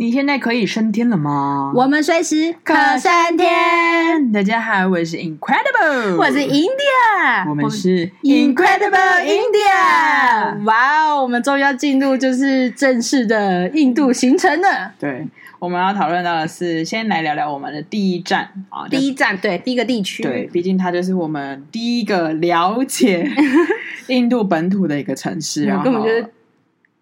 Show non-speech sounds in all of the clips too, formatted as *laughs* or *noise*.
你现在可以升天了吗？我们随时可升天。大家好，我是 Incredible，我是 India，我们是 Incredible India。哇哦，我们终于要进入就是正式的印度行程了。对，我们要讨论到的是，先来聊聊我们的第一站啊，第一站对，第一个地区，对，毕竟它就是我们第一个了解 *laughs* 印度本土的一个城市啊，根本就是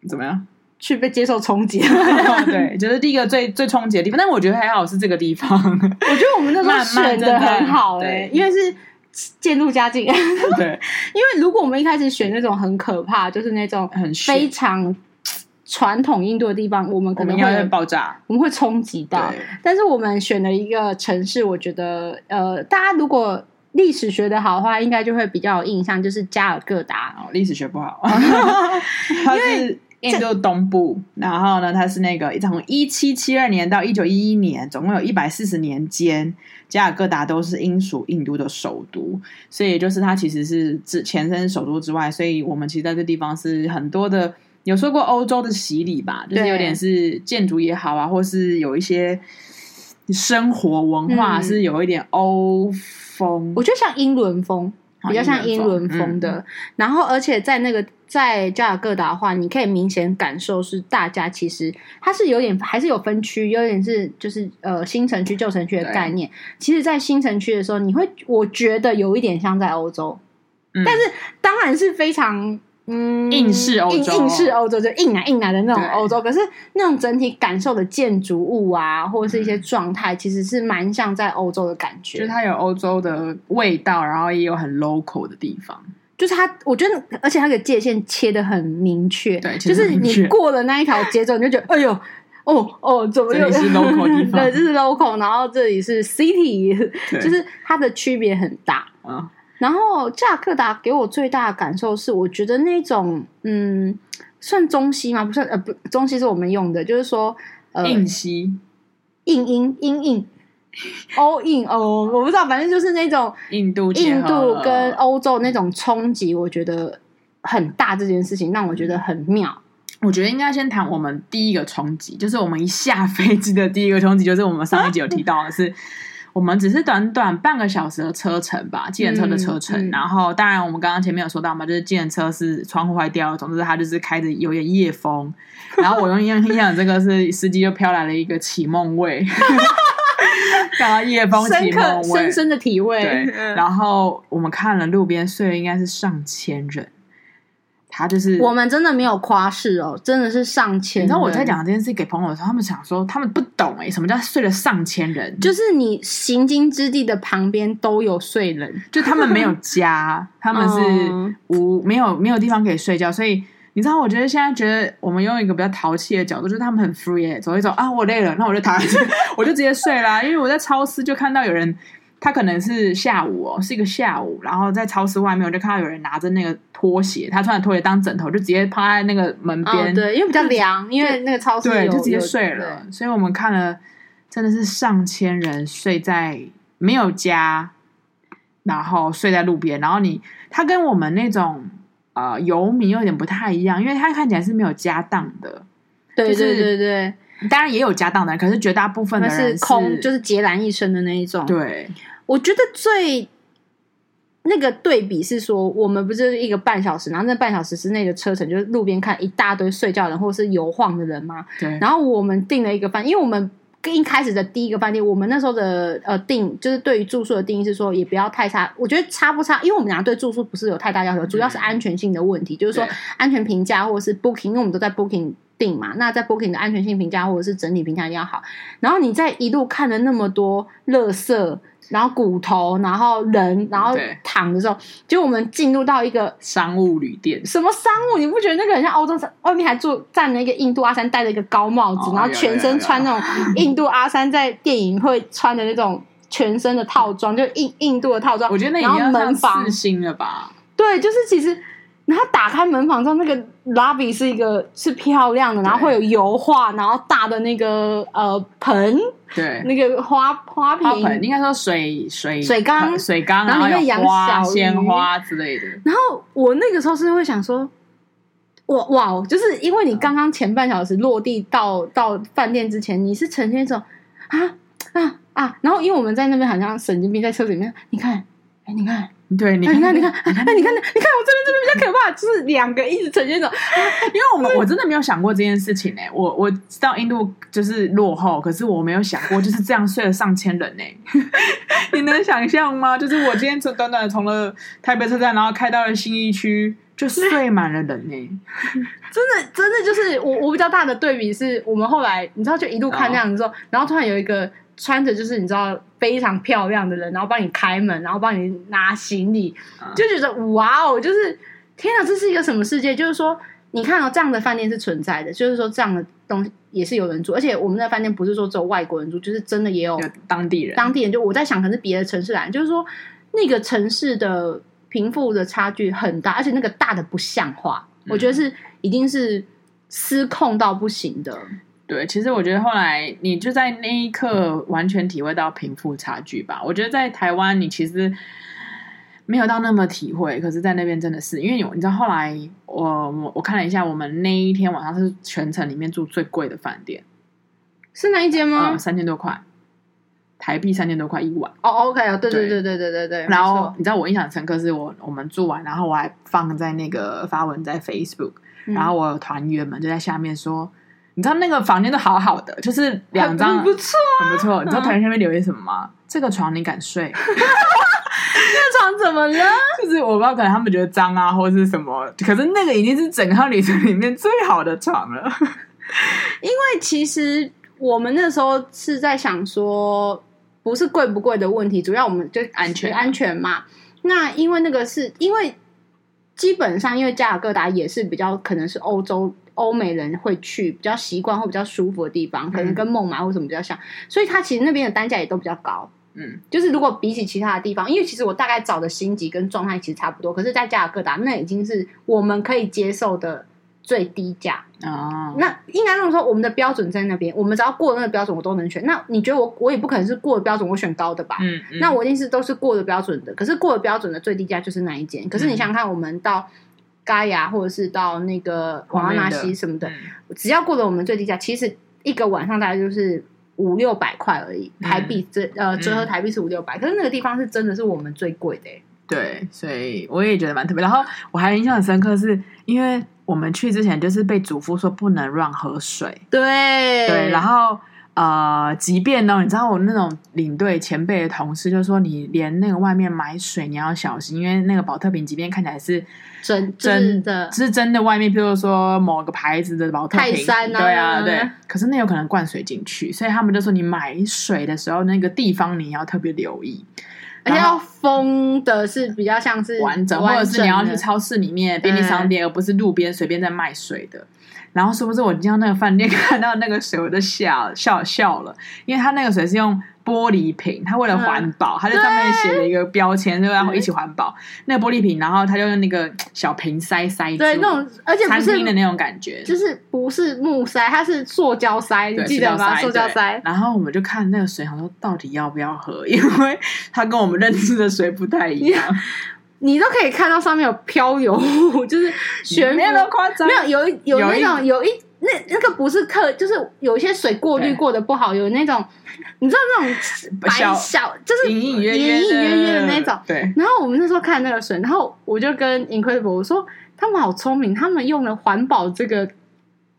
怎么样？去被接受冲击，*laughs* 对，就是第一个最最冲击的地方。但我觉得还好是这个地方，我觉得我们那时候选的很好哎、欸，因为是渐入佳境。对，*laughs* 因为如果我们一开始选那种很可怕，就是那种很非常传统印度的地方，我们可能会爆炸，我们会冲击到。但是我们选了一个城市，我觉得呃，大家如果历史学的好的话，应该就会比较有印象，就是加尔各答。哦，历史学不好，*laughs* 因为。印度东部，然后呢，它是那个从一七七二年到一九一一年，总共有一百四十年间，加尔各答都是英属印度的首都，所以就是它其实是指前身首都之外，所以我们其实在这地方是很多的，有说过欧洲的洗礼吧，就是有点是建筑也好啊，或是有一些生活文化是有一点欧风，嗯、我觉得像英伦风。比较像英伦风的，嗯、然后而且在那个在加尔各答的话，你可以明显感受是大家其实它是有点还是有分区，有点是就是呃新城区旧城区的概念。其实，在新城区的时候，你会我觉得有一点像在欧洲，嗯、但是当然是非常。嗯，硬式欧洲，硬式欧洲就硬来硬来的那种欧洲，可是那种整体感受的建筑物啊，或者是一些状态，其实是蛮像在欧洲的感觉。就是它有欧洲的味道，然后也有很 local 的地方。就是它，我觉得，而且它的界限切的很明确。对，就是你过了那一条街之后，你就觉得，哎呦，哦哦，怎么又是 *laughs* local 地方？对，这是 local，然后这里是 city，*laughs* 就是它的区别很大啊。然后加克达给我最大的感受是，我觉得那种嗯，算中西吗？不算，呃，不，中西是我们用的，就是说呃，印西，印英英印欧印欧，我不知道，反正就是那种印度印度跟欧洲那种冲击，我觉得很大。这件事情让我觉得很妙。我觉得应该先谈我们第一个冲击，就是我们一下飞机的第一个冲击，就是我们上一集有提到的是。我们只是短短半个小时的车程吧，计程车的车程。嗯嗯、然后，当然我们刚刚前面有说到嘛，就是计程车是窗户坏掉了，总之它就是开着有点夜风。*laughs* 然后我用印象，这个是司机就飘来了一个启梦味，*laughs* 感到夜风起梦味，深深的体味。对，然后我们看了路边睡的应该是上千人。他就是我们真的没有夸饰哦，真的是上千人。你知道我在讲这件事给朋友的时候，他们想说他们不懂哎，什么叫睡了上千人？就是你行经之地的旁边都有睡人，就他们没有家，*laughs* 他们是无没有没有地方可以睡觉，所以你知道，我觉得现在觉得我们用一个比较淘气的角度，就是他们很 free 哎，走一走啊，我累了，那我就躺下，*laughs* 我就直接睡啦。因为我在超市就看到有人。他可能是下午哦，是一个下午，然后在超市外面，我就看到有人拿着那个拖鞋，他穿着拖鞋当枕头，就直接趴在那个门边，哦、对，因为比较凉，因为那个超市对，就直接睡了。所以我们看了，真的是上千人睡在没有家，然后睡在路边，然后你他跟我们那种呃游民有点不太一样，因为他看起来是没有家当的，对对对对。当然也有家当的，可是绝大部分的人是，是空，就是孑然一身的那一种。对，我觉得最那个对比是说，我们不是一个半小时，然后那半小时之内的车程，就是路边看一大堆睡觉的人或者是游晃的人嘛。对。然后我们订了一个饭，因为我们一开始的第一个饭店，我们那时候的呃定，就是对于住宿的定义是说，也不要太差。我觉得差不差，因为我们俩对住宿不是有太大要求，嗯、主要是安全性的问题，就是说安全评价或者是 Booking，因为我们都在 Booking。定嘛，那在 Booking 的安全性评价或者是整体评价一定要好。然后你在一路看了那么多垃圾，然后骨头，然后人，然后躺的时候，就我们进入到一个商务旅店。什么商务？你不觉得那个很像欧洲？外面还坐站了一个印度阿三，戴了一个高帽子，哦、然后全身穿那种 *laughs* 印度阿三在电影会穿的那种全身的套装，就印印度的套装。我觉得那已经门房四星了吧？对，就是其实。然后打开门房之后，那个 lobby 是一个是漂亮的，然后会有油画，然后大的那个呃盆，对，那个花花瓶，花盆应该说水水水缸，水缸，然后里面养小鲜花之类的。然后我那个时候是会想说，哇哇，就是因为你刚刚前半小时落地到到饭店之前，你是呈现一种啊啊啊，然后因为我们在那边好像神经病在车子里面，你看，哎，你看。对，你看，你看，你看，哎，你看，你看，我这边这边比较可怕，就是两个一直呈现着，*laughs* 因为我们我真的没有想过这件事情呢。我我知道印度就是落后，可是我没有想过就是这样睡了上千人呢。*laughs* 你能想象吗？就是我今天从短短的从了台北车站，然后开到了新一区，就睡满了人呢。*laughs* 真的，真的就是我我比较大的对比是我们后来你知道就一路看那样子之后，然后突然有一个。穿着就是你知道非常漂亮的人，然后帮你开门，然后帮你拿行李，就觉得哇哦，就是天哪，这是一个什么世界？就是说，你看到这样的饭店是存在的，就是说这样的东西也是有人住，而且我们的饭店不是说只有外国人住，就是真的也有 *laughs* 当地人。当地人就我在想，可能是别的城市来，就是说那个城市的贫富的差距很大，而且那个大的不像话，嗯、我觉得是已经是失控到不行的。对，其实我觉得后来你就在那一刻完全体会到贫富差距吧。我觉得在台湾你其实没有到那么体会，可是，在那边真的是，因为有你知道，后来我我我看了一下，我们那一天晚上是全程里面住最贵的饭店，是哪一间吗？呃，三千多块台币，三千多块一晚。哦，OK，啊，对对对对对对对。然后你知道我印象深刻是我我们住完，然后我还放在那个发文在 Facebook，然后我团员们就在下面说。你知道那个房间都好好的，就是两张，很不错，很不错。你知道台湾下面留言什么吗？这个床你敢睡？*laughs* 这个床怎么了？就是我不知道，可能他们觉得脏啊，或者是什么。可是那个已经是整套旅程里面最好的床了。因为其实我们那时候是在想说，不是贵不贵的问题，主要我们就安全安全嘛。那因为那个是因为基本上，因为加尔各答也是比较可能是欧洲。欧美人会去比较习惯或比较舒服的地方，可能跟孟买或什么比较像，所以它其实那边的单价也都比较高。嗯，就是如果比起其他的地方，因为其实我大概找的星级跟状态其实差不多，可是在加尔各答那已经是我们可以接受的最低价。哦，那应该这么说，我们的标准在那边，我们只要过那个标准，我都能选。那你觉得我我也不可能是过了标准，我选高的吧？嗯，嗯，那我一定是都是过了标准的。可是过了标准的最低价就是那一间。可是你想想看，我们到。嘎牙或者是到那个瓦拉纳西什么的，嗯、只要过了我们最低价，其实一个晚上大概就是五六百块而已，台币折、嗯、呃折合台币是五六百，可是那个地方是真的是我们最贵的。对，所以我也觉得蛮特别。然后我还印象很深刻是，是因为我们去之前就是被嘱咐说不能乱喝水，对对，然后。呃，即便呢，你知道我那种领队前辈的同事就说，你连那个外面买水你要小心，因为那个保特瓶即便看起来是真真的，是真的，外面譬如说某个牌子的保特瓶，泰山啊，对啊，对，可是那有可能灌水进去，所以他们就说你买水的时候那个地方你要特别留意，而且要封的是比较像是完整，或者是你要去超市里面便利商店，而不是路边随便在卖水的。然后是不是我进到那个饭店看到那个水，我就笑笑笑了，因为他那个水是用玻璃瓶，他为了环保，他在上面写了一个标签，就然后一起环保。那个玻璃瓶，然后他就用那个小瓶塞塞住，对，那种而且餐厅的那种感觉，就是不是木塞，它是塑胶塞，你记得吗？塑胶塞。然后我们就看那个水，想说到底要不要喝，因为它跟我们认知的水不太一样。你都可以看到上面有漂流物，就是悬没有夸张，没有有有那种有一那那个不是特，就是有一些水过滤过的不好，有那种你知道那种白小，就是隐隐约约约约的那种。对。然后我们那时候看那个水，然后我就跟 Incredible 我说，他们好聪明，他们用了环保这个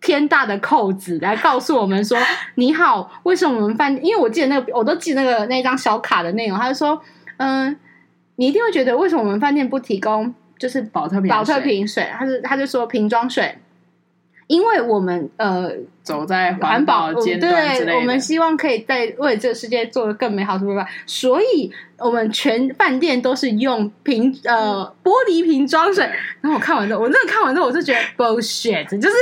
天大的扣子来告诉我们说，*laughs* 你好，为什么我们饭店？因为我记得那个，我都记得那个那张小卡的内容，他就说，嗯。你一定会觉得，为什么我们饭店不提供就是保特瓶保特瓶水？他是他就说瓶装水，因为我们呃走在环保尖端，对，我们希望可以在为这个世界做的更美好，是不是？所以。我们全饭店都是用瓶呃玻璃瓶装水，然后我看完之后，我真的看完之后，我就觉得 bullshit，就是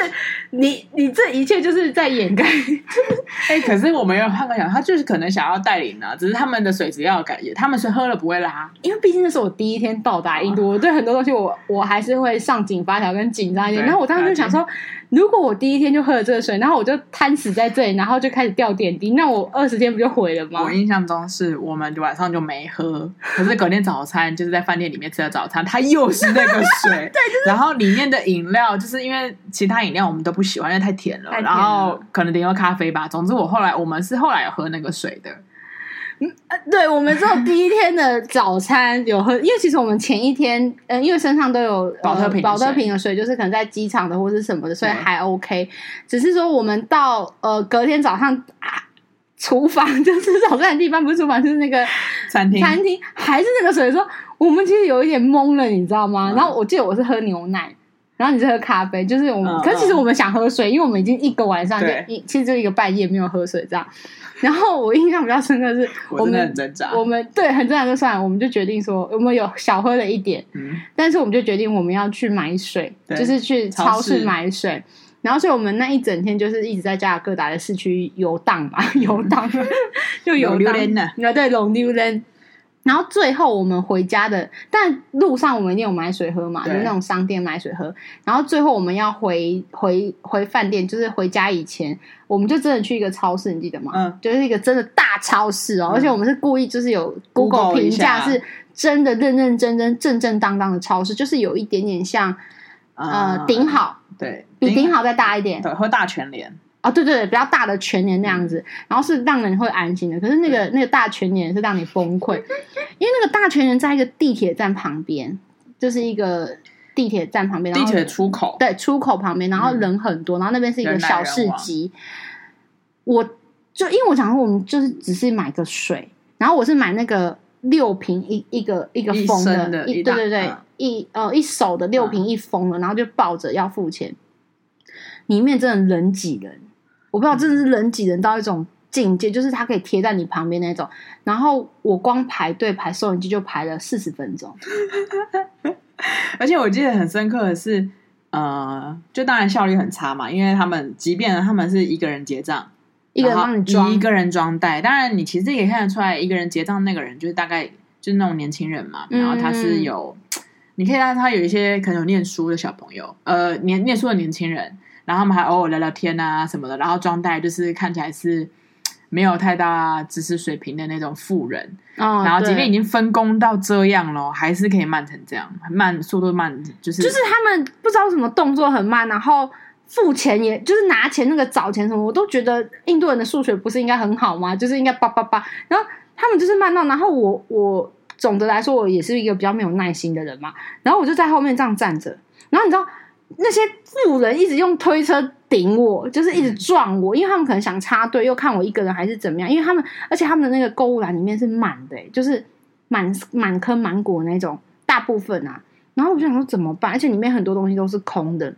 你你这一切就是在掩盖。*laughs* 哎、欸，可是我没有换个想，他就是可能想要带领呢、啊，只是他们的水质要改，他们是喝了不会拉，因为毕竟那是我第一天到达印度，我对很多东西我我还是会上紧发条跟紧张一点。然后我当时就想说，如果我第一天就喝了这个水，然后我就瘫死在这里，然后就开始掉点滴，那我二十天不就毁了吗？我印象中是我们晚上就没喝，可是隔天早餐就是在饭店里面吃的早餐，它又是那个水，*laughs* 对，就是、*laughs* 然后里面的饮料就是因为其他饮料我们都不喜欢，因为太甜了，甜了然后可能点个咖啡吧。总之我后来我们是后来有喝那个水的。嗯，对，我们只有第一天的早餐有喝，因为其实我们前一天，嗯，因为身上都有保特瓶、保特瓶的水，就是可能在机场的或是什么的，所以还 OK。只是说我们到呃隔天早上啊，厨房就是早餐的地方，不是厨房，就是那个餐厅，餐厅还是那个水，说我们其实有一点懵了，你知道吗？嗯、然后我记得我是喝牛奶，然后你是喝咖啡，就是我们，嗯、可是其实我们想喝水，因为我们已经一个晚上就一，其实就一个半夜没有喝水这样。然后我印象比较深刻的是，*laughs* 我们我们对很正常就算了，我们就决定说，我们有小喝了一点，嗯，但是我们就决定我们要去买水，就是去超市买水。然后所以我们那一整天就是一直在加尔各答的市区游荡嘛，*laughs* 游荡 *laughs* 就游荡，啊对，龙溜人。然后最后我们回家的，但路上我们一定有买水喝嘛，就是那种商店买水喝。然后最后我们要回回回饭店，就是回家以前，我们就真的去一个超市，你记得吗？嗯，就是一个真的大超市哦，嗯、而且我们是故意就是有 Google 评价是真的认认真真正正当当的超市，就是有一点点像呃顶好，对，比顶好再大一点，对，喝大全联。哦，对对对，比较大的全年那样子，然后是让人会安心的。可是那个那个大全年是让你崩溃，因为那个大全年在一个地铁站旁边，就是一个地铁站旁边，地铁出口，对，出口旁边，然后人很多，然后那边是一个小市集。我就因为我想说，我们就是只是买个水，然后我是买那个六瓶一一个一个封的，一对对对，一呃一手的六瓶一封的，然后就抱着要付钱，里面真的人挤人。我不知道，真的是人挤人到一种境界，就是它可以贴在你旁边那种。然后我光排队排收银机就排了四十分钟，*laughs* 而且我记得很深刻的是，呃，就当然效率很差嘛，因为他们即便他们是一个人结账，一个人帮你装，一个人装袋。当然，你其实也看得出来，一个人结账那个人就是大概就是那种年轻人嘛。然后他是有，嗯、你可以看他有一些可能有念书的小朋友，呃，年念书的年轻人。然后他们还偶尔聊聊天啊什么的，然后装袋就是看起来是没有太大知识水平的那种富人，哦、然后即便已经分工到这样了，还是可以慢成这样，慢速度慢，就是就是他们不知道什么动作很慢，然后付钱也就是拿钱那个找钱什么，我都觉得印度人的数学不是应该很好吗？就是应该叭叭叭，然后他们就是慢到，然后我我总的来说我也是一个比较没有耐心的人嘛，然后我就在后面这样站着，然后你知道。那些富人一直用推车顶我，就是一直撞我，因为他们可能想插队，又看我一个人还是怎么样。因为他们，而且他们的那个购物篮里面是满的，就是满满坑满谷那种，大部分啊。然后我就想说怎么办？而且里面很多东西都是空的，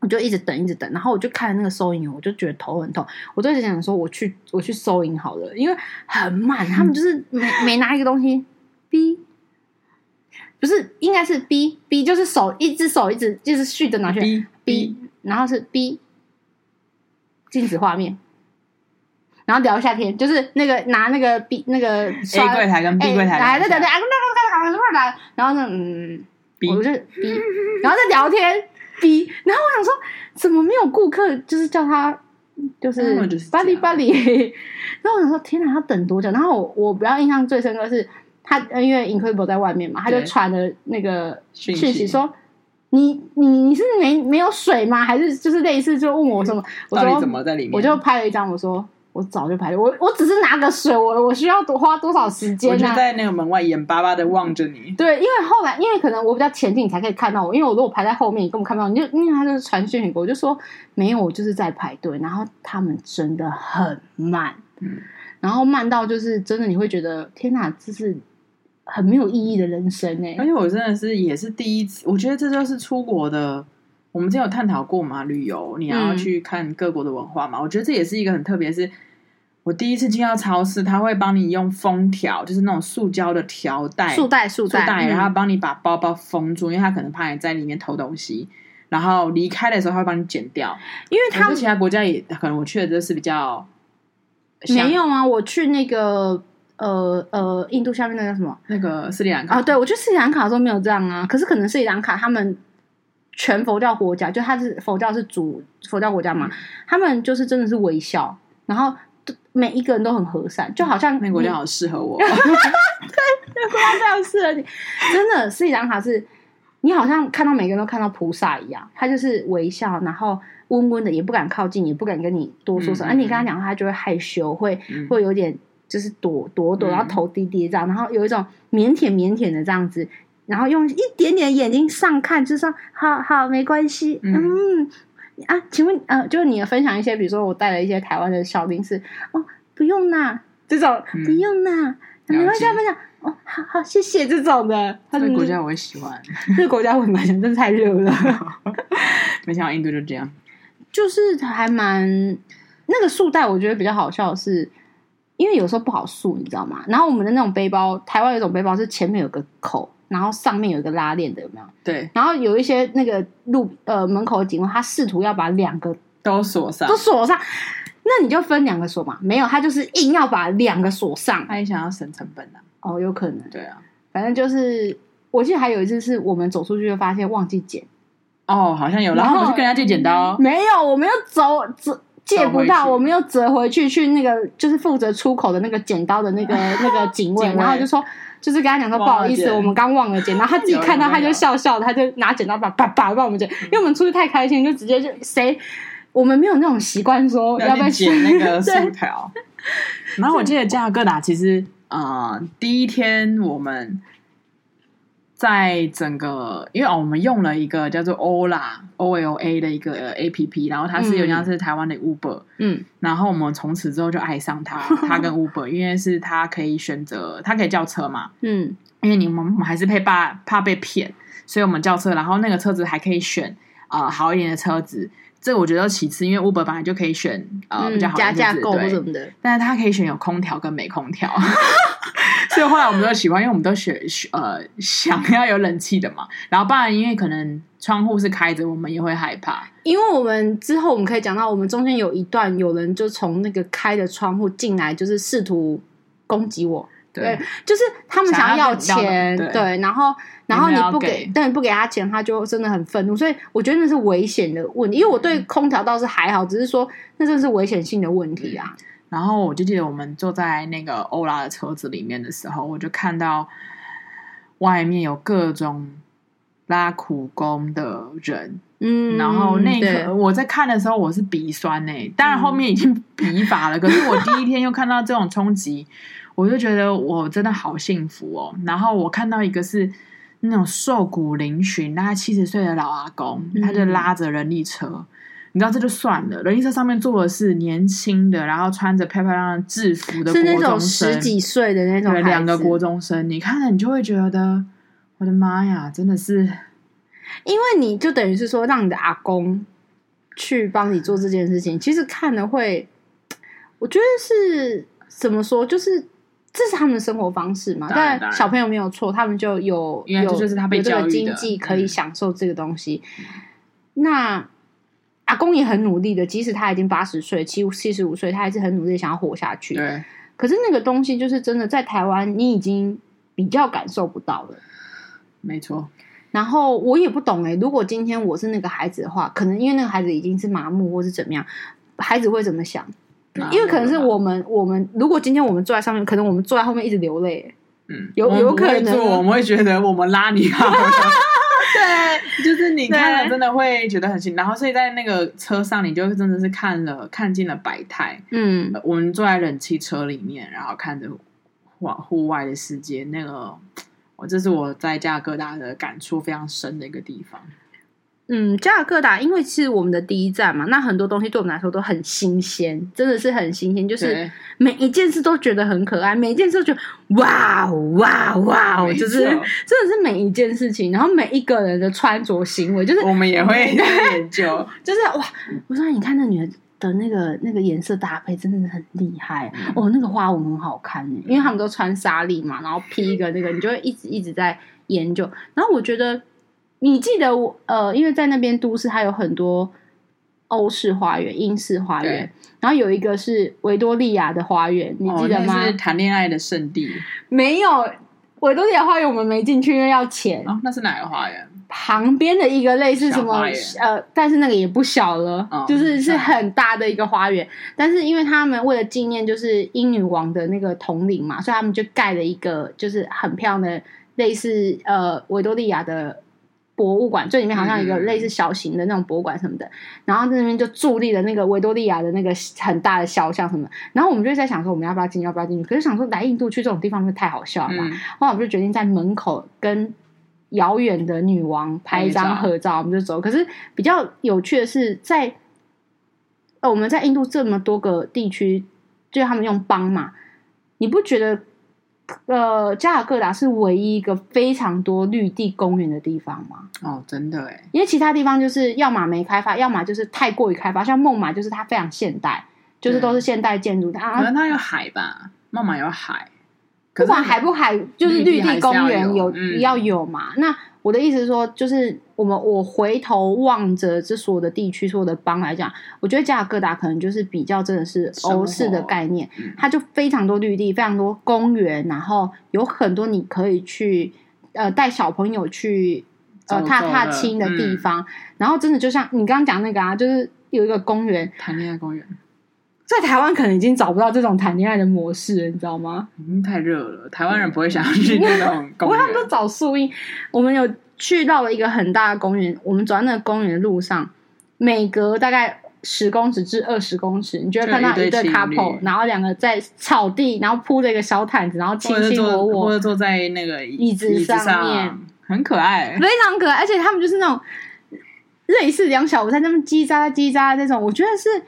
我就一直等，一直等。然后我就看那个收银员，我就觉得头很痛。我就一直想说，我去，我去收银好了，因为很慢，他们就是每每拿一个东西哔。不是，应该是 B B，就是手一只手一直就是续着拿去 B B，然后是 B，静止画面，然后聊一下天，就是那个拿那个 B 那个 A 柜台跟 B 柜台来在聊天，啊，那那那那来，然后呢，嗯，B，我就 B，然后再聊天 B，然后我想说，怎么没有顾客就是叫他就是巴黎巴黎，*laughs* 然后我想说，天哪，要等多久？然后我我比较印象最深刻是。他因为 Incredible 在外面嘛，他就传了那个讯息说：“你你你是没没有水吗？还是就是类似就问我什么？”我说：“怎么在里面？”我就拍了一张，我说：“我早就拍了，我我只是拿个水，我我需要多花多少时间？”我就在那个门外眼巴巴的望着你。对，因为后来因为可能我比较前进，你才可以看到我。因为我如果排在后面，你根本看不到。你就因为他就是传讯息，我就说没有，我就是在排队。然后他们真的很慢，嗯，然后慢到就是真的你会觉得天哪，这是。很没有意义的人生哎、欸，而且我真的是也是第一次，我觉得这就是出国的。我们之前有探讨过嘛，旅游你要去看各国的文化嘛。嗯、我觉得这也是一个很特别，是我第一次进到超市，他会帮你用封条，就是那种塑胶的条带、塑带、塑带，然后帮你把包包封住，嗯、因为他可能怕你在里面偷东西，然后离开的时候他会帮你剪掉。因为他们其他国家也可能我去的都是比较没有啊，我去那个。呃呃，印度下面那个什么？那个斯里兰卡啊，对，我觉得斯里兰卡的时候没有这样啊。可是可能斯里兰卡他们全佛教国家，就他是佛教是主佛教国家嘛，他们就是真的是微笑，然后每一个人都很和善，就好像那个国家好适合我，*laughs* 对，那个国家非常适合你，真的斯里兰卡是，你好像看到每个人都看到菩萨一样，他就是微笑，然后温温的，也不敢靠近，也不敢跟你多说什么，你跟他讲话，他就会害羞，会、嗯、会有点就是躲躲躲，然后头低低这样，然后有一种腼腆腼腆的这样子。然后用一点点眼睛上看，就说好好没关系，嗯，嗯啊，请问呃，就是你分享一些，比如说我带了一些台湾的小零食，哦，不用啦，这种、嗯、不用啦，没关系，分享哦，好好谢谢这种的。这个国家我也喜欢，这个国家我蛮喜欢，真是太热了。*laughs* *laughs* 没想到印度就这样，就是还蛮那个束带，我觉得比较好笑的是，因为有时候不好束，你知道吗？然后我们的那种背包，台湾有一种背包是前面有个口。然后上面有一个拉链的，有没有？对。然后有一些那个路呃门口的警卫，他试图要把两个都锁上，都锁上。那你就分两个锁嘛？没有，他就是硬要把两个锁上。他也想要省成本啊。哦，有可能。对啊，反正就是，我记得还有一次是我们走出去就发现忘记剪。哦，好像有。然后我们去跟人家借剪刀。没有，我们又走走借不到，我们又折回去去那个就是负责出口的那个剪刀的那个那个警卫，然后就说。就是跟他讲说不好意思，我们刚忘了剪，然后他自己看到他就 *laughs* 笑笑，他就拿剪刀把叭叭帮我们剪，因为我们出去太开心，就直接就谁我们没有那种习惯说要不要剪那个 *laughs* 素条。然后我记得加尔各答其实呃第一天我们。在整个，因为哦，我们用了一个叫做 Ola O L A 的一个 A P P，然后它是有点像是台湾的 Uber，嗯，然后我们从此之后就爱上它，*laughs* 它跟 Uber，因为是它可以选择，它可以叫车嘛，嗯，因为你们我们还是怕怕怕被骗，所以我们叫车，然后那个车子还可以选啊、呃、好一点的车子。这个我觉得其次，因为 Uber 本来就可以选呃比较好的车子，对什么的，但是它可以选有空调跟没空调，*laughs* 所以后来我们都喜欢，因为我们都选呃想要有冷气的嘛。然后不然因为可能窗户是开着，我们也会害怕。因为我们之后我们可以讲到，我们中间有一段有人就从那个开的窗户进来，就是试图攻击我。对，就是他们想要要钱，对，然后，然后你不给，但你不给他钱，他就真的很愤怒。所以我觉得那是危险的问题，因为我对空调倒是还好，只是说那真的是危险性的问题啊。然后我就记得我们坐在那个欧拉的车子里面的时候，我就看到外面有各种拉苦工的人，嗯，然后那个我在看的时候，我是鼻酸呢、欸。当然后面已经 *laughs* 鼻乏了，可是我第一天又看到这种冲击。我就觉得我真的好幸福哦。然后我看到一个是那种瘦骨嶙峋、大概七十岁的老阿公，他就拉着人力车。嗯、你知道这就算了，人力车上面坐的是年轻的，然后穿着漂漂亮亮制服的国中生，是那种十几岁的那种，两个国中生。你看了，你就会觉得，我的妈呀，真的是，因为你就等于是说，让你的阿公去帮你做这件事情，其实看了会，我觉得是怎么说，就是。这是他们的生活方式嘛？但小朋友没有错，他们就有有有这个经济可以享受这个东西。嗯、那阿公也很努力的，即使他已经八十岁、七七十五岁，他还是很努力想要活下去。对。可是那个东西就是真的，在台湾你已经比较感受不到了。没错。然后我也不懂哎、欸，如果今天我是那个孩子的话，可能因为那个孩子已经是麻木或是怎么样，孩子会怎么想？因为可能是我们，我们如果今天我们坐在上面，可能我们坐在后面一直流泪。嗯，有有可能，我们会觉得我们拉你好。*laughs* 对，就是你看了真的会觉得很心。然后所以在那个车上，你就真的是看了看尽了百态。嗯，我们坐在冷气车里面，然后看着往户外的世界，那个我这是我在加哥大的感触非常深的一个地方。嗯，加尔各答，因为是我们的第一站嘛，那很多东西对我们来说都很新鲜，真的是很新鲜，就是每一件事都觉得很可爱，每一件事都觉得哇哇哇，就是真的是每一件事情，然后每一个人的穿着行为，就是我们也会研究，*laughs* 就是哇，我说你看那女的那个那个颜色搭配真的是很厉害，嗯、哦，那个花纹很好看，因为他们都穿纱丽嘛，然后披一个那个，你就会一直一直在研究，然后我觉得。你记得我呃，因为在那边都市，它有很多欧式花园、英式花园，然后有一个是维多利亚的花园，你记得吗？哦、是谈恋爱的圣地。没有维多利亚花园，我们没进去，因为要钱。哦，那是哪个花园？旁边的一个类似什么呃，但是那个也不小了，哦、就是是很大的一个花园。嗯、但是因为他们为了纪念就是英女王的那个统领嘛，所以他们就盖了一个就是很漂亮的类似呃维多利亚的。博物馆最里面好像有一个类似小型的那种博物馆什么的，嗯、然后在那边就伫立了那个维多利亚的那个很大的肖像什么，然后我们就在想说我们要不要进，要不要进去？可是想说来印度去这种地方会太好笑了嘛，嗯、后来我们就决定在门口跟遥远的女王拍一张合照，我们就走。可是比较有趣的是在，在呃我们在印度这么多个地区，就是他们用邦嘛，你不觉得？呃，加尔各答是唯一一个非常多绿地公园的地方吗？哦，真的哎，因为其他地方就是要么没开发，要么就是太过于开发。像孟买就是它非常现代，就是都是现代建筑。它可能它有海吧，孟买有海，不管海不海，就是绿地公园有要有嘛。那我的意思是说，就是我们我回头望着这所有的地区、所有的邦来讲，我觉得加尔各答可能就是比较真的是欧式的概念，嗯、它就非常多绿地，非常多公园，然后有很多你可以去呃带小朋友去呃踏踏青的地方，嗯、然后真的就像你刚刚讲那个啊，就是有一个公园，谈恋爱公园，在台湾可能已经找不到这种谈恋爱的模式了，你知道吗？嗯，太热了，台湾人不会想要去那种 *laughs* 公园。不过他们都找树荫。我们有去到了一个很大的公园，我们走在那个公园的路上，每隔大概十公尺至二十公尺，你就会看到一对 couple，然后两个在草地，然后铺着一个小毯子，然后卿卿我我，或者坐在那个椅子上面，很可爱，非常可爱，而且他们就是那种类似两小无猜，他们叽喳叽喳那种，我觉得是。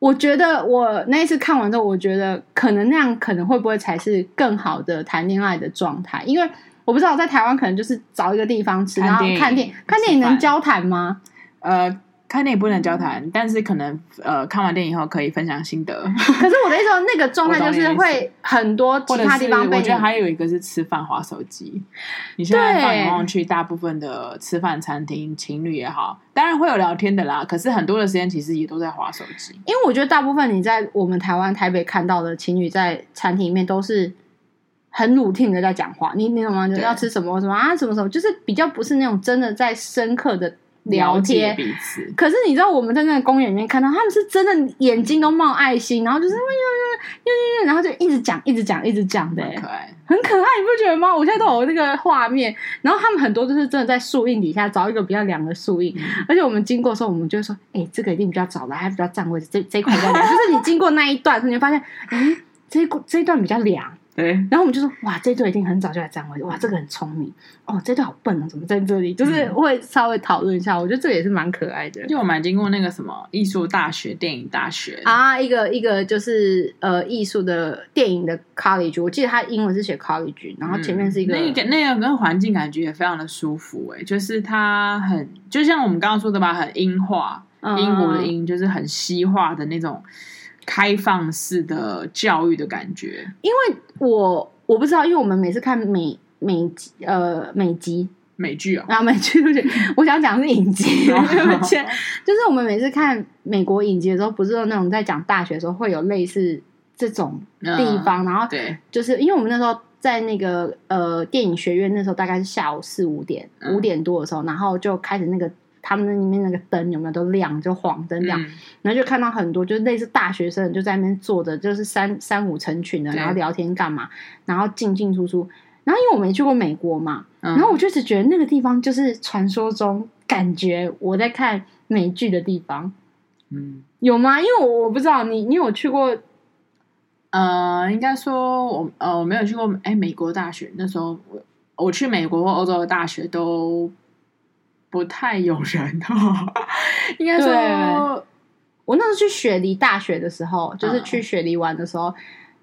我觉得我那一次看完之后，我觉得可能那样可能会不会才是更好的谈恋爱的状态？因为我不知道在台湾可能就是找一个地方吃，然后看电影，看电影能交谈吗？呃。看电影不能交谈，但是可能呃看完电影以后可以分享心得。*laughs* 可是我的意思说，那个状态就是会很多其他地方被。*laughs* 我觉得还有一个是吃饭划手机。你现在放眼望去，大部分的吃饭餐厅，情侣也好，当然会有聊天的啦。可是很多的时间其实也都在划手机。因为我觉得大部分你在我们台湾台北看到的情侣在餐厅里面都是很 routine 的在讲话。你你懂吗？就是要吃什么什么啊什么什么，就是比较不是那种真的在深刻的。聊天，彼此。可是你知道我们在那个公园里面看到，他们是真的眼睛都冒爱心，然后就是然后就一直讲，一直讲，一直讲的，很可爱，很可爱，你不觉得吗？我现在都有那个画面。然后他们很多就是真的在树荫底下找一个比较凉的树荫，嗯、而且我们经过的时候，我们就会说，哎、欸，这个一定比较早来，还比较占位置，这这一块比较凉。就是你经过那一段，你会发现，哎、欸，这一这一段比较凉。对，然后我们就说，哇，这对一定很早就来占位，哇，这个很聪明，哦，这对好笨啊，怎么在这里？就是会稍微讨论一下，我觉得这个也是蛮可爱的。就我们经过那个什么艺术大学、电影大学啊，一个一个就是呃艺术的电影的 college，我记得它英文是写 college，然后前面是一个、嗯、那个那个跟环境感觉也非常的舒服，哎，就是它很就像我们刚刚说的吧，很英化，英国的英就是很西化的那种。开放式的教育的感觉，因为我我不知道，因为我们每次看美美集呃美集美剧啊，啊 *laughs* 美剧对不对？我想讲是影集，*laughs* 就是我们每次看美国影集的时候，不是有那种在讲大学的时候会有类似这种地方，嗯、然后对，就是因为我们那时候在那个呃电影学院，那时候大概是下午四五点五点多的时候，嗯、然后就开始那个。他们那里面那个灯有没有都亮，就黄灯亮，嗯、然后就看到很多就是类似大学生就在那边坐着，就是三三五成群的，然后聊天干嘛，然后进进出出。然后因为我没去过美国嘛，嗯、然后我就只觉得那个地方就是传说中感觉我在看美剧的地方。嗯，有吗？因为我我不知道你你有去过？呃，应该说我呃我没有去过哎美国大学，那时候我我去美国或欧洲的大学都。不太有人哈，应该说，我那时候去雪梨大学的时候，就是去雪梨玩的时候，嗯、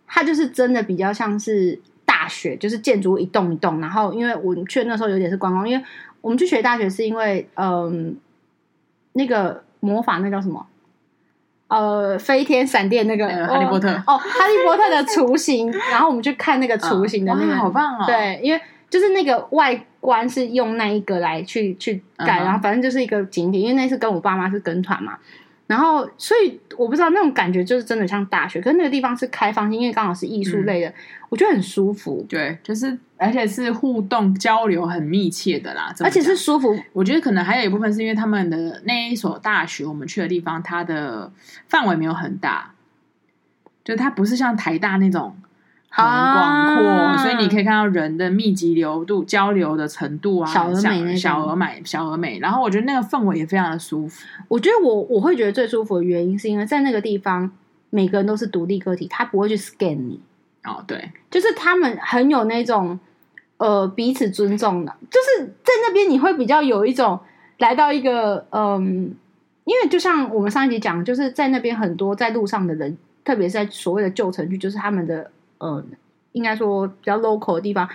它就是真的比较像是大学，就是建筑一栋一栋。然后，因为我去那时候有点是观光，因为我们去雪梨大学是因为，嗯，那个魔法那叫什么？呃，飞天闪电那个、嗯、哈利波特哦，哈利波特的雏形，然后我们去看那个雏形的那个，嗯、好棒哦！对，因为。就是那个外观是用那一个来去去盖，uh huh. 然后反正就是一个景点。因为那次跟我爸妈是跟团嘛，然后，所以我不知道那种感觉就是真的像大学，可是那个地方是开放性，因为刚好是艺术类的，嗯、我觉得很舒服。对，就是而且是互动交流很密切的啦，而且是舒服。我觉得可能还有一部分是因为他们的那一所大学，我们去的地方，它的范围没有很大，就它不是像台大那种。很广阔，啊、所以你可以看到人的密集流度、交流的程度啊，小而美，小而美，小而美。然后我觉得那个氛围也非常的舒服。我觉得我我会觉得最舒服的原因，是因为在那个地方，每个人都是独立个体，他不会去 scan 你。哦，对，就是他们很有那种呃彼此尊重的，就是在那边你会比较有一种来到一个嗯，因为就像我们上一集讲，就是在那边很多在路上的人，特别是在所谓的旧城区，就是他们的。嗯，应该说比较 local 的地方，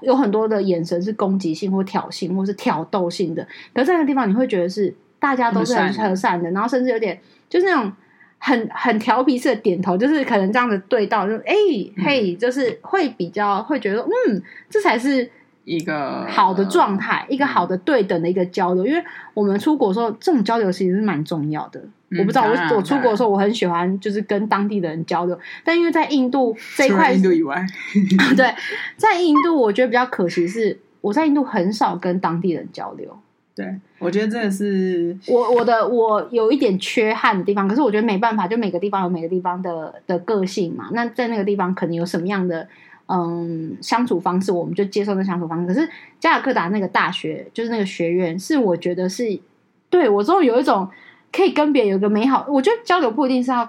有很多的眼神是攻击性或挑衅或是挑逗性的。可是在那个地方，你会觉得是大家都是很和善的，然后甚至有点就是那种很很调皮式的点头，就是可能这样子对到，就哎、欸嗯、嘿，就是会比较会觉得嗯，这才是。一个好的状态，一个好的对等的一个交流，因为我们出国的时候，这种交流其实是蛮重要的。我不知道，我我出国的时候，我很喜欢就是跟当地的人交流，但因为在印度这一块，印度以外，*laughs* 对，在印度我觉得比较可惜是，我在印度很少跟当地人交流。对，我觉得这个是我我的我有一点缺憾的地方，可是我觉得没办法，就每个地方有每个地方的的个性嘛。那在那个地方可能有什么样的？嗯，相处方式我们就接受那相处方式。可是加尔各答那个大学，就是那个学院，是我觉得是对我之后有一种可以跟别人有一个美好。我觉得交流不一定是要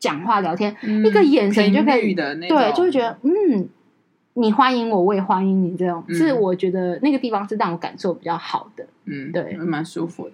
讲话聊天，嗯、一个眼神就可以的那对，就会觉得嗯，你欢迎我，我也欢迎你，这种、嗯、是我觉得那个地方是让我感受比较好的。嗯，对，蛮舒服的。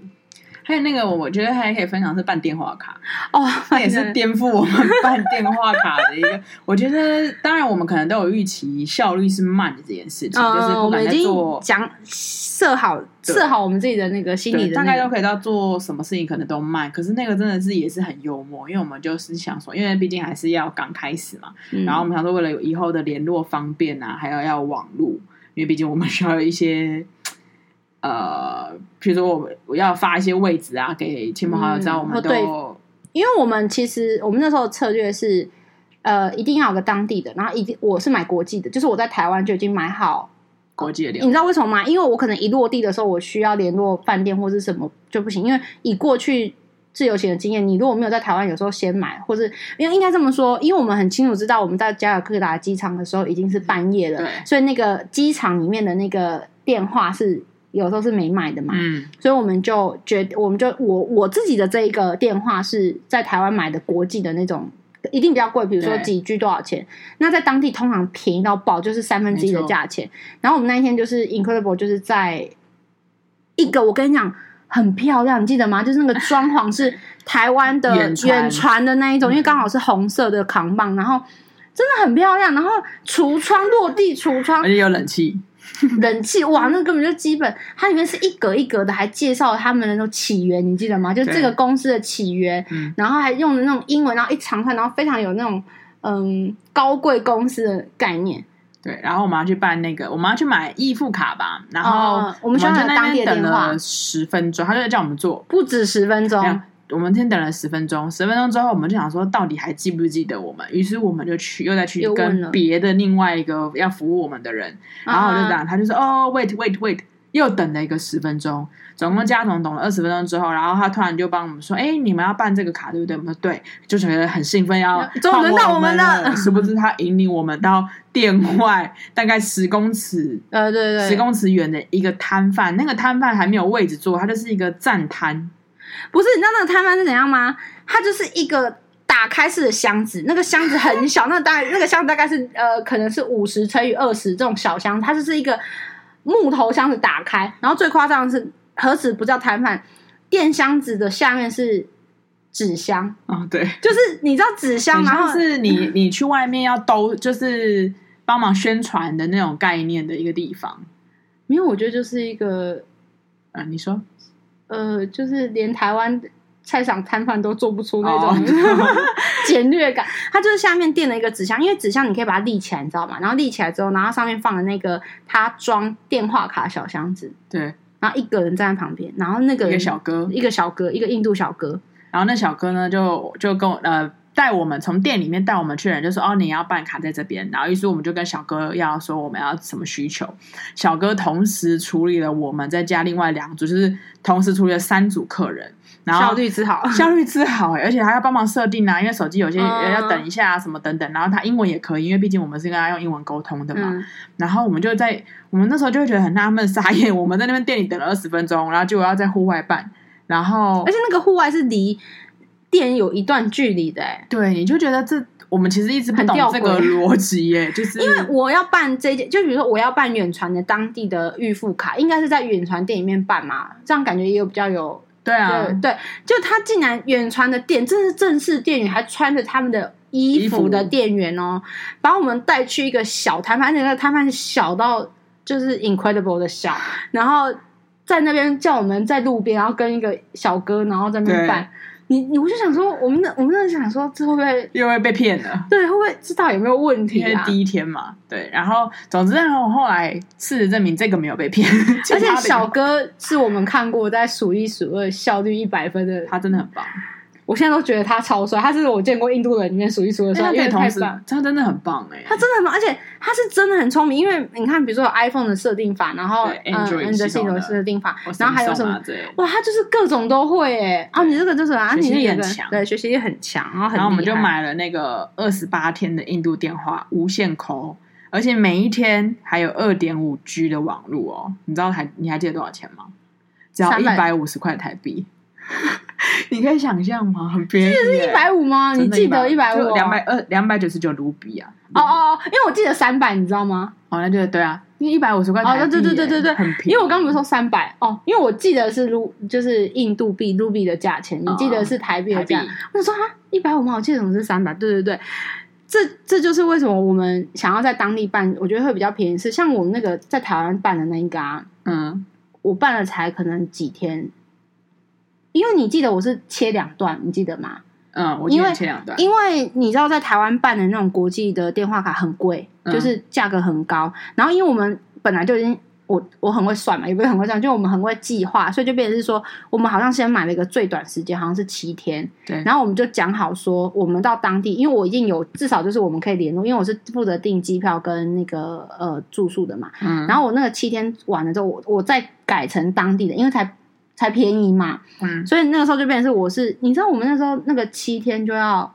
还有那个，我觉得还可以分享是办电话卡哦，那也是颠覆我们办电话卡的一个。我觉得，当然我们可能都有预期效率是慢的这件事情，就是不敢在做讲设好设好我们自己的那个心理的，大概都可以到做什么事情可能都慢。可是那个真的是也是很幽默，因为我们就是想说，因为毕竟还是要刚开始嘛，然后我们想说为了以后的联络方便啊，还有要网络，因为毕竟我们需要有一些。呃，比如说我我要发一些位置啊，给亲朋好友知道，我们都、嗯，因为我们其实我们那时候策略是，呃，一定要有个当地的，然后一定我是买国际的，就是我在台湾就已经买好国际的。你知道为什么吗？因为我可能一落地的时候，我需要联络饭店或是什么就不行，因为以过去自由行的经验，你如果没有在台湾，有时候先买，或是因为应该这么说，因为我们很清楚知道我们在加尔各答机场的时候已经是半夜了，所以那个机场里面的那个电话是。有时候是没买的嘛，嗯，所以我们就决，我们就我我自己的这一个电话是在台湾买的国际的那种，一定比较贵，比如说几 G 多少钱？那在当地通常便宜到爆，就是三分之一的价钱。然后我们那一天就是 Incredible，就是在一个我跟你讲很漂亮，你记得吗？就是那个装潢是台湾的远传的那一种，嗯、因为刚好是红色的扛棒，然后真的很漂亮。然后橱窗落地橱窗，而且有冷气。*laughs* 冷气哇，那根本就基本，它里面是一格一格的，还介绍他们的那种起源，你记得吗？就这个公司的起源，对然后还用的那种英文，然后一长串，然后非常有那种嗯高贵公司的概念。对，然后我们要去办那个，我们要去买易付卡吧，然后、哦、我们需要在那边等了十分钟，他就在叫我们做，不止十分钟。我们先等了十分钟，十分钟之后，我们就想说，到底还记不记得我们？于是我们就去，又再去跟别的另外一个要服务我们的人，然后就这样，他就说：“哦，wait wait wait。”又等了一个十分钟，总共加总等了二十分钟之后，然后他突然就帮我们说：“哎，你们要办这个卡，对不对？”我们说：“对。”就觉得很兴奋，要终于轮到我们了。殊不知他引领我们到店外大概十公尺，呃，对对，十公尺远的一个摊贩。那个摊贩还没有位置坐，他就是一个站摊。不是，你知道那个摊贩是怎样吗？它就是一个打开式的箱子，那个箱子很小，那大概那个箱子大概是呃，可能是五十乘以二十这种小箱子，它就是一个木头箱子打开，然后最夸张的是，何止不叫摊贩，电箱子的下面是纸箱啊、哦，对，就是你知道纸箱，然后是你你去外面要兜，就是帮忙宣传的那种概念的一个地方，因为我觉得就是一个，啊，你说。呃，就是连台湾菜场摊贩都做不出那种 *laughs* 简略感。它就是下面垫了一个纸箱，因为纸箱你可以把它立起来，你知道吗？然后立起来之后，然后上面放了那个它装电话卡小箱子。对。然后一个人站在旁边，然后那个一个小哥，一个小哥，一个印度小哥，然后那小哥呢就就跟我呃。带我们从店里面带我们去的人就说：“哦，你要办卡在这边。”然后于是我们就跟小哥要说我们要什么需求。小哥同时处理了我们再加另外两组，就是同时处理了三组客人，然后效率之好，效率之好，而且还要帮忙设定啊，因为手机有些人要等一下啊什么等等。然后他英文也可以，因为毕竟我们是跟他用英文沟通的嘛。嗯、然后我们就在我们那时候就会觉得很纳闷，傻眼，我们在那边店里等了二十分钟，然后结果要在户外办，然后而且那个户外是离。店有一段距离的、欸，对，你就觉得这我们其实一直不懂这个逻辑耶，*laughs* 就是因为我要办这件，就比如说我要办远传的当地的预付卡，应该是在远传店里面办嘛，这样感觉也有比较有，对啊，对，对，就他竟然远传的店，这是正式店员，还穿着他们的衣服的店员哦，把我们带去一个小摊贩，那个摊贩小到就是 incredible 的小，然后在那边叫我们在路边，然后跟一个小哥，然后在那边办。你你我就想说，我们那我们那想说，这会不会又会被骗了？对，会不会知道有没有问题、啊？因为第一天嘛，对。然后总之，然后后来事实证明这个没有被骗，而且小哥是我们看过在数一数二效率一百分的，他真的很棒。我现在都觉得他超帅，他是我见过印度人里面数一数二的帅，因为同时他真的很棒哎，他真的很棒，而且他是真的很聪明。因为你看，比如说有 iPhone 的设定法，然后 Android 系统的设定法，然后还有什么？哇，他就是各种都会哎。啊，你这个就是啊，你这个对，学习力很强，然后很。然后我们就买了那个二十八天的印度电话，无线 call，而且每一天还有二点五 G 的网络哦。你知道还你还记得多少钱吗？只要一百五十块台币。*laughs* 你可以想象吗？很便宜，这是一百五吗？你记得一百五？两百二，两百九十九卢比啊！哦哦哦，因为我记得三百，你知道吗？哦，那就对啊，因为一百五十块台币，对对对对对，很便宜。因为我刚刚不是说三百哦，因为我记得是卢，就是印度币卢比的价钱，你记得是台币的价？我说啊，一百五吗？我记得怎么是三百？对对对，这这就是为什么我们想要在当地办，我觉得会比较便宜。是像我们那个在台湾办的那一个啊，嗯，我办了才可能几天。因为你记得我是切两段，你记得吗？嗯，我切两段。因为你知道，在台湾办的那种国际的电话卡很贵，嗯、就是价格很高。然后，因为我们本来就已经，我我很会算嘛，也不是很会算，就我们很会计划，所以就变成是说，我们好像先买了一个最短时间，好像是七天。对。然后我们就讲好说，我们到当地，因为我已经有至少就是我们可以联络，因为我是负责订机票跟那个呃住宿的嘛。嗯。然后我那个七天完了之后，我我再改成当地的，因为才。才便宜嘛，嗯，所以那个时候就变成是我是，你知道我们那时候那个七天就要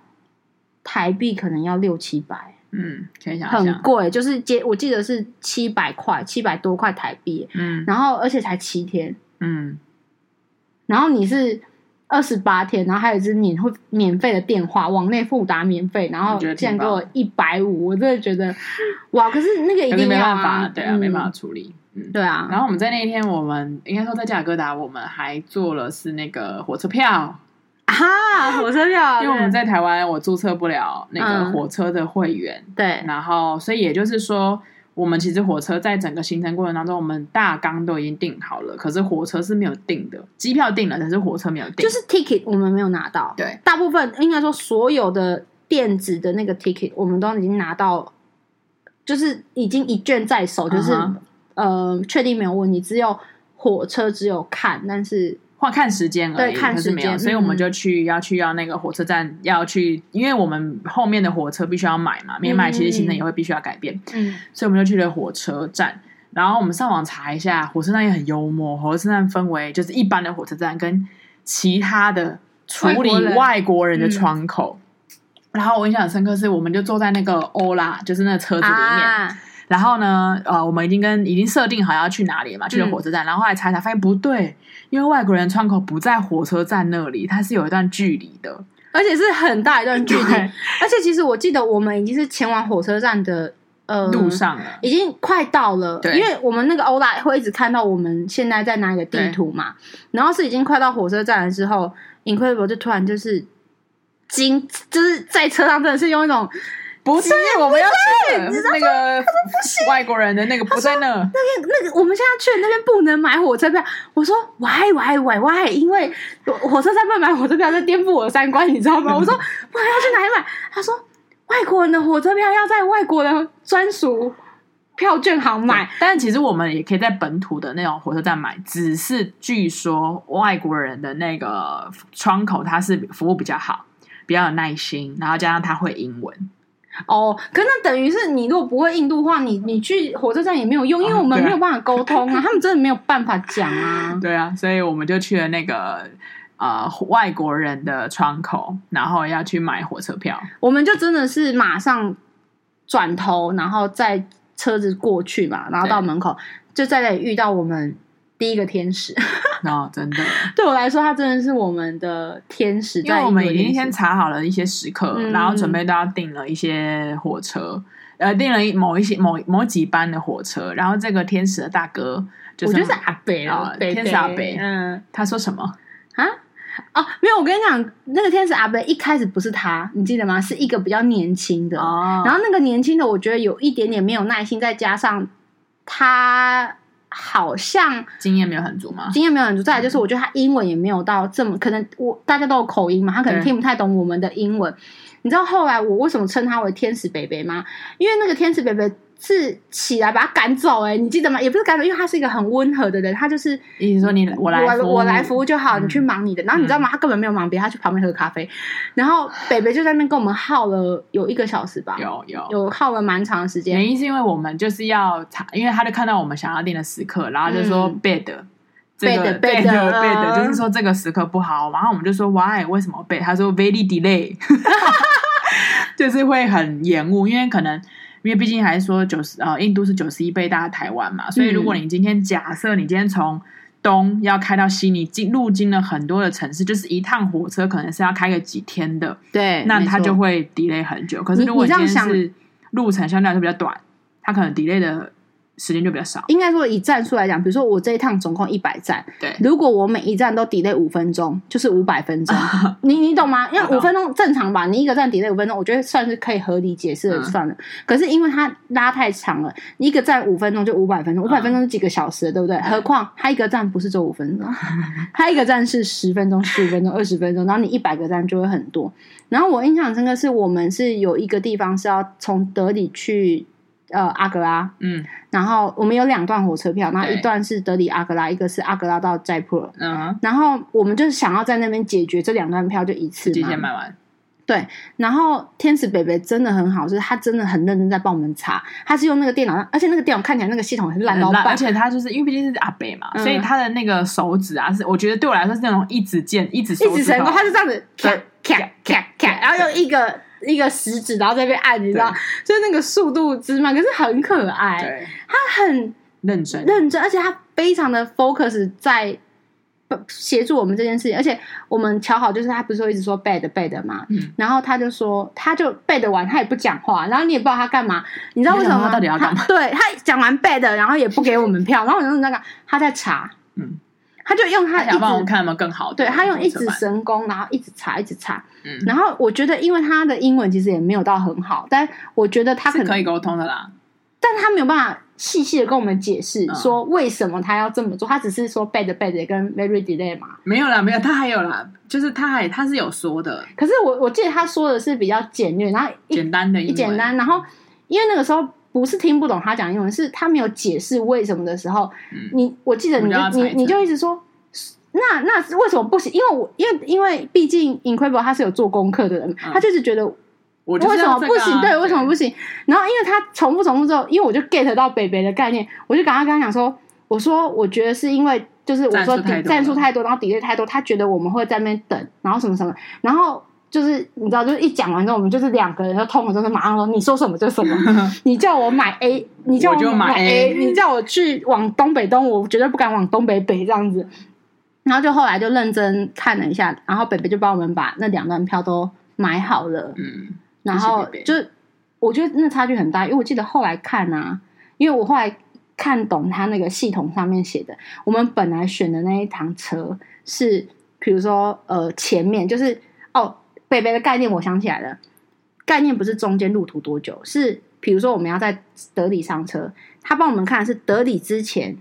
台币可能要六七百，嗯，想想很贵，就是接我记得是七百块，七百多块台币，嗯，然后而且才七天，嗯，然后你是二十八天，然后还有一支免会免费的电话，网内互打免费，然后竟然给我一百五，我真的觉得哇，可是那个一定没办法，对啊，没办法处理。嗯，对啊，然后我们在那一天，我们应该说在加尔各答，我们还做了是那个火车票。啊，火车票，因为我们在台湾我注册不了那个火车的会员，嗯、对，然后所以也就是说，我们其实火车在整个行程过程当中，我们大纲都已经定好了，可是火车是没有定的，机票定了，但是火车没有定，就是 ticket 我们没有拿到，对，大部分应该说所有的电子的那个 ticket 我们都已经拿到，就是已经一卷在手，就是。Uh huh. 呃，确定没有问题，只有火车只有看，但是换看时间而已，对，看时间，所以我们就去要去要那个火车站要去，因为我们后面的火车必须要买嘛，没买其实行程也会必须要改变，嗯，所以我们就去了火车站，然后我们上网查一下，火车站也很幽默，火车站分为就是一般的火车站跟其他的处理外国人。的窗口，嗯、然后我印象很深刻是，我们就坐在那个欧拉，就是那个车子里面。啊然后呢，呃，我们已经跟已经设定好要去哪里了嘛，去了火车站。嗯、然后后来查一查，发现不对，因为外国人窗口不在火车站那里，它是有一段距离的，而且是很大一段距离。而且其实我记得我们已经是前往火车站的呃路上了，已经快到了。对，因为我们那个欧拉会一直看到我们现在在哪里的地图嘛。然后是已经快到火车站的时候，Incredible 就突然就是惊，就是在车上真的是用一种。不是，我们要去那个外国人的那个不在那。那边那个，我们现在去的那边不能买火车票。我说，why why why why？因为火车站不能买火车票，在颠覆我的三观，你知道吗？*laughs* 我说，我还要去哪里买？他说，外国人的火车票要在外国的专属票券行买。但其实我们也可以在本土的那种火车站买，只是据说外国人的那个窗口他是服务比较好，比较有耐心，然后加上他会英文。哦，可那等于是你如果不会印度话，你你去火车站也没有用，因为我们没有办法沟通啊，他们真的没有办法讲啊。*laughs* 对啊，所以我们就去了那个呃外国人的窗口，然后要去买火车票。我们就真的是马上转头，然后再车子过去嘛，然后到门口就在那里遇到我们。第一个天使，*laughs* 哦，真的，对我来说，他真的是我们的天使。因为我们已经先查好了一些时刻，嗯、然后准备都要订了一些火车，呃，订了某一些某某几班的火车。然后这个天使的大哥，就是、我觉得是阿北啊，天使阿北。嗯，他说什么啊？哦，没有，我跟你讲，那个天使阿北一开始不是他，你记得吗？是一个比较年轻的。哦，然后那个年轻的，我觉得有一点点没有耐心，再加上他。好像经验没有很足吗？经验没有很足。再来就是，我觉得他英文也没有到这么可能。我大家都有口音嘛，他可能听不太懂我们的英文。你知道后来我为什么称他为天使北北吗？因为那个天使北北。是起来把他赶走哎、欸，你记得吗？也不是赶走，因为他是一个很温和的人，他就是意思说你我来我我来服务就好，嗯、你去忙你的。然后你知道吗？他根本没有忙别，他去旁边喝咖啡。然后北北就在那边跟我们耗了有一个小时吧，有有有耗了蛮长的时间。原因是因为我们就是要查，因为他就看到我们想要订的时刻，然后就说 bad、嗯、这个 bad bad bad 就是说这个时刻不好。然后我们就说 why 为什么 bad？他说 very delay，*laughs* 就是会很延误，因为可能。因为毕竟还是说九十呃，印度是九十一倍大台湾嘛，所以如果你今天假设你今天从东要开到西，你经路经了很多的城市，就是一趟火车可能是要开个几天的，对，那它就会 delay 很久。可是如果今天是路程相对来说比较短，它可能 delay 的。时间就比较少，应该说以站数来讲，比如说我这一趟总共一百站，对，如果我每一站都 delay 五分钟，就是五百分钟，*laughs* 你你懂吗？因为五分钟正常吧，你一个站 delay 五分钟，我觉得算是可以合理解释的，算了。嗯、可是因为它拉太长了，一个站五分钟就五百分钟，五百分钟是几个小时，对不对？嗯、何况它一个站不是走五分钟，*laughs* 它一个站是十分钟、十五分钟、二十分钟，然后你一百个站就会很多。然后我印象深刻是我们是有一个地方是要从德里去。呃，阿格拉，嗯，然后我们有两段火车票，然后一段是德里阿格拉，一个是阿格拉到斋普尔，嗯，然后我们就是想要在那边解决这两段票，就一次嘛，先买完，对。然后天使北北真的很好，就是他真的很认真在帮我们查，他是用那个电脑，而且那个电脑看起来那个系统很烂到爆，而且他就是因为毕竟是阿北嘛，所以他的那个手指啊，是我觉得对我来说是那种一指键，一指一指神功，他是这样子咔咔咔咔，然后用一个。一个食指，然后在那边按，你知道，就是那个速度之慢，可是很可爱。对，他很认真，认真，而且他非常的 focus 在协助我们这件事情。而且我们瞧好，就是他不是说一直说 bad bad 嘛，嗯，然后他就说，他就 bad 完，他也不讲话，然后你也不知道他干嘛。你知道为什么吗？他到底要干嘛？对，他讲完 bad，然后也不给我们票，然后我就在那个他在查，嗯。他就用他一直，他想帮我看有没有更好的。对，他用一指神功，然后一直查，一直查。嗯，然后我觉得，因为他的英文其实也没有到很好，但我觉得他可，可以沟通的啦。但他没有办法细细的跟我们解释说为什么他要这么做，嗯、他只是说 bad bad 跟 very delay 嘛。没有啦，没有，他还有啦，就是他还他是有说的。可是我我记得他说的是比较简略，然后简单的英文，简单。然后因为那个时候。不是听不懂他讲英文，是他没有解释为什么的时候，嗯、你我记得你就你你就一直说，那那为什么不行？因为我因为因为毕竟 Incredible 他是有做功课的人，嗯、他就是觉得为什么不行？啊、对，为什么不行？然后因为他重复重复之后，因为我就 get 到北北的概念，我就赶快跟他讲说，我说我觉得是因为就是我说战术太多，然后 delay 太多，他觉得我们会在那边等，然后什么什么，然后。就是你知道，就是一讲完之后，我们就是两个人就通了，就是马上说你说什么就什么。*laughs* 你叫我买 A，你叫我买 A，你叫我去往东北东，我绝对不敢往东北北这样子。然后就后来就认真看了一下，然后北北就帮我们把那两段票都买好了。嗯，然后就我觉得那差距很大，因为我记得后来看啊，因为我后来看懂他那个系统上面写的，我们本来选的那一趟车是，比如说呃前面就是哦。北北的概念，我想起来了。概念不是中间路途多久，是比如说我们要在德里上车，他帮我们看的是德里之前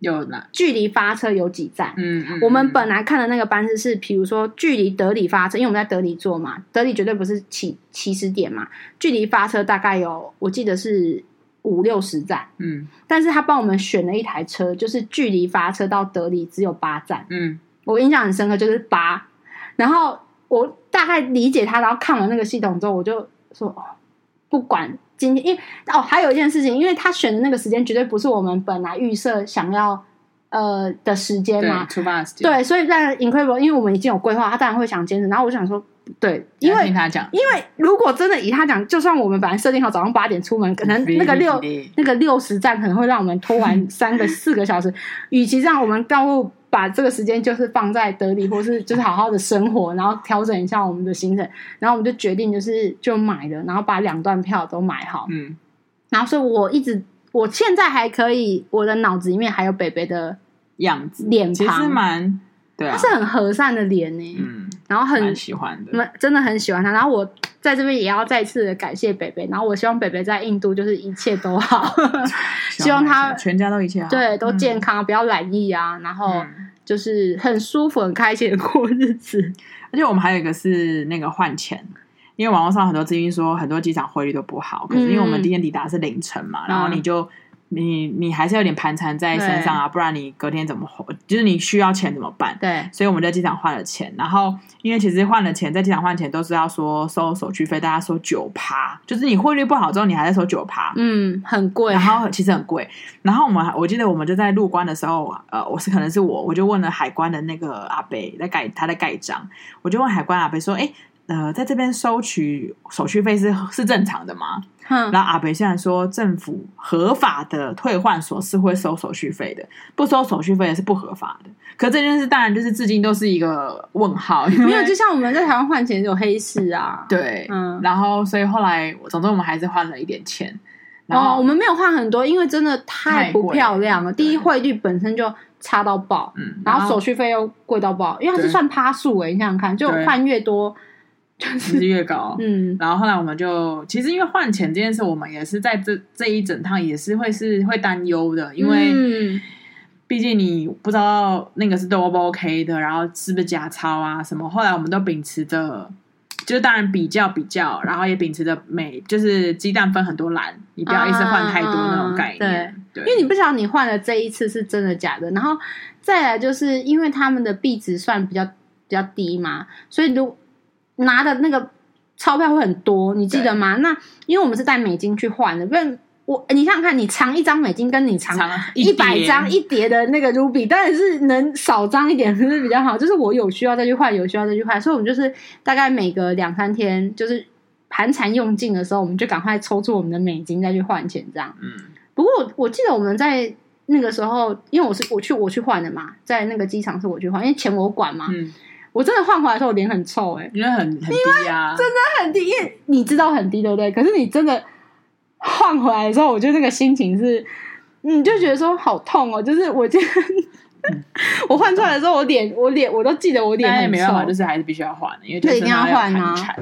有哪距离发车有几站。嗯，嗯，我们本来看的那个班次是，比如说距离德里发车，因为我们在德里坐嘛，德里绝对不是起起始点嘛，距离发车大概有，我记得是五六十站，嗯但是他帮我们选了一台车，就是距离发车到德里只有八站，嗯，我印象很深刻，就是八。然后我大概理解他，然后看完那个系统之后，我就说，哦，不管今天，因为哦，还有一件事情，因为他选的那个时间绝对不是我们本来预设想要呃的时间嘛对，，出发的时间，对，所以在 Incredible，因为我们已经有规划，他当然会想坚持。然后我就想说，对，因为听他讲，因为如果真的以他讲，就算我们本来设定好早上八点出门，可能那个六那个六十站可能会让我们拖完三个 *laughs* 四个小时。与其这样，我们倒不如把这个时间就是放在德里，或是就是好好的生活，然后调整一下我们的行程。然后我们就决定就是就买了，然后把两段票都买好。嗯，然后所以我一直我现在还可以，我的脑子里面还有北北的样子脸庞其实蛮对啊，他是很和善的脸呢，嗯，然后很喜欢的，蛮真的很喜欢他，然后我在这边也要再次的感谢北北，然后我希望北北在印度就是一切都好，*laughs* 希望他全家都一切好，对都健康，不要懒疫啊，然后嗯。就是很舒服、很开心的过日子。而且我们还有一个是那个换钱，因为网络上很多资讯说很多机场汇率都不好，可是因为我们第一天抵达是凌晨嘛，嗯然后你就你你还是有点盘缠在身上啊，不然你隔天怎么就是你需要钱怎么办？对，所以我们在机场换了钱，然后因为其实换了钱，在机场换钱都是要说收手续费，大家收九趴，就是你汇率不好之后，你还在收九趴，嗯，很贵，然后其实很贵。然后我们我记得我们就在入关的时候，呃，我是可能是我，我就问了海关的那个阿北在盖他在盖章，我就问海关阿北说，哎。呃，在这边收取手续费是是正常的吗？哼然后阿北现在说，政府合法的退换所是会收手续费的，不收手续费也是不合法的。可这件事当然就是至今都是一个问号，没有，就像我们在台湾换钱有黑市啊，对，嗯然后所以后来，总之我们还是换了一点钱。然后、哦，我们没有换很多，因为真的太不漂亮了。太贵第一，汇率本身就差到爆，嗯，然后手续费又贵到爆，因为它是算趴数诶，你想想看，就对换越多，*laughs* 是越高。嗯，然后后来我们就其实因为换钱这件事，我们也是在这这一整趟也是会是会担忧的，因为嗯毕竟你不知道那个是都 O 不 OK 的，然后是不是假钞啊什么。后来我们都秉持着，就是当然比较比较，然后也秉持着每就是鸡蛋分很多篮，你不要一次换太多那种概念。对，因为你不晓得你换了这一次是真的假的，然后再来就是因为他们的币值算比较比较低嘛，所以如拿的那个钞票会很多，你记得吗？那因为我们是带美金去换的，不然我你想想看，你藏一张美金跟你藏一百叠张一叠的那个卢比，当然是能少张一点是比较好。就是我有需要再去换，有需要再去换，所以我们就是大概每隔两三天，就是盘缠用尽的时候，我们就赶快抽出我们的美金再去换钱，这样。嗯，不过我我记得我们在那个时候，因为我是我去我去换的嘛，在那个机场是我去换，因为钱我管嘛。嗯，我真的换回来的时候，我脸很臭哎、欸，因为很很低啊，真的很低，因为你知道很低，对不对？可是你真的换回来的时候，我觉得那个心情是，你就觉得说好痛哦，就是我今天 *laughs* 我换出来的时候，我脸我脸我都记得我脸很臭也没办法，臭。就是还是必须要换的，因为就一定要换啊。啊。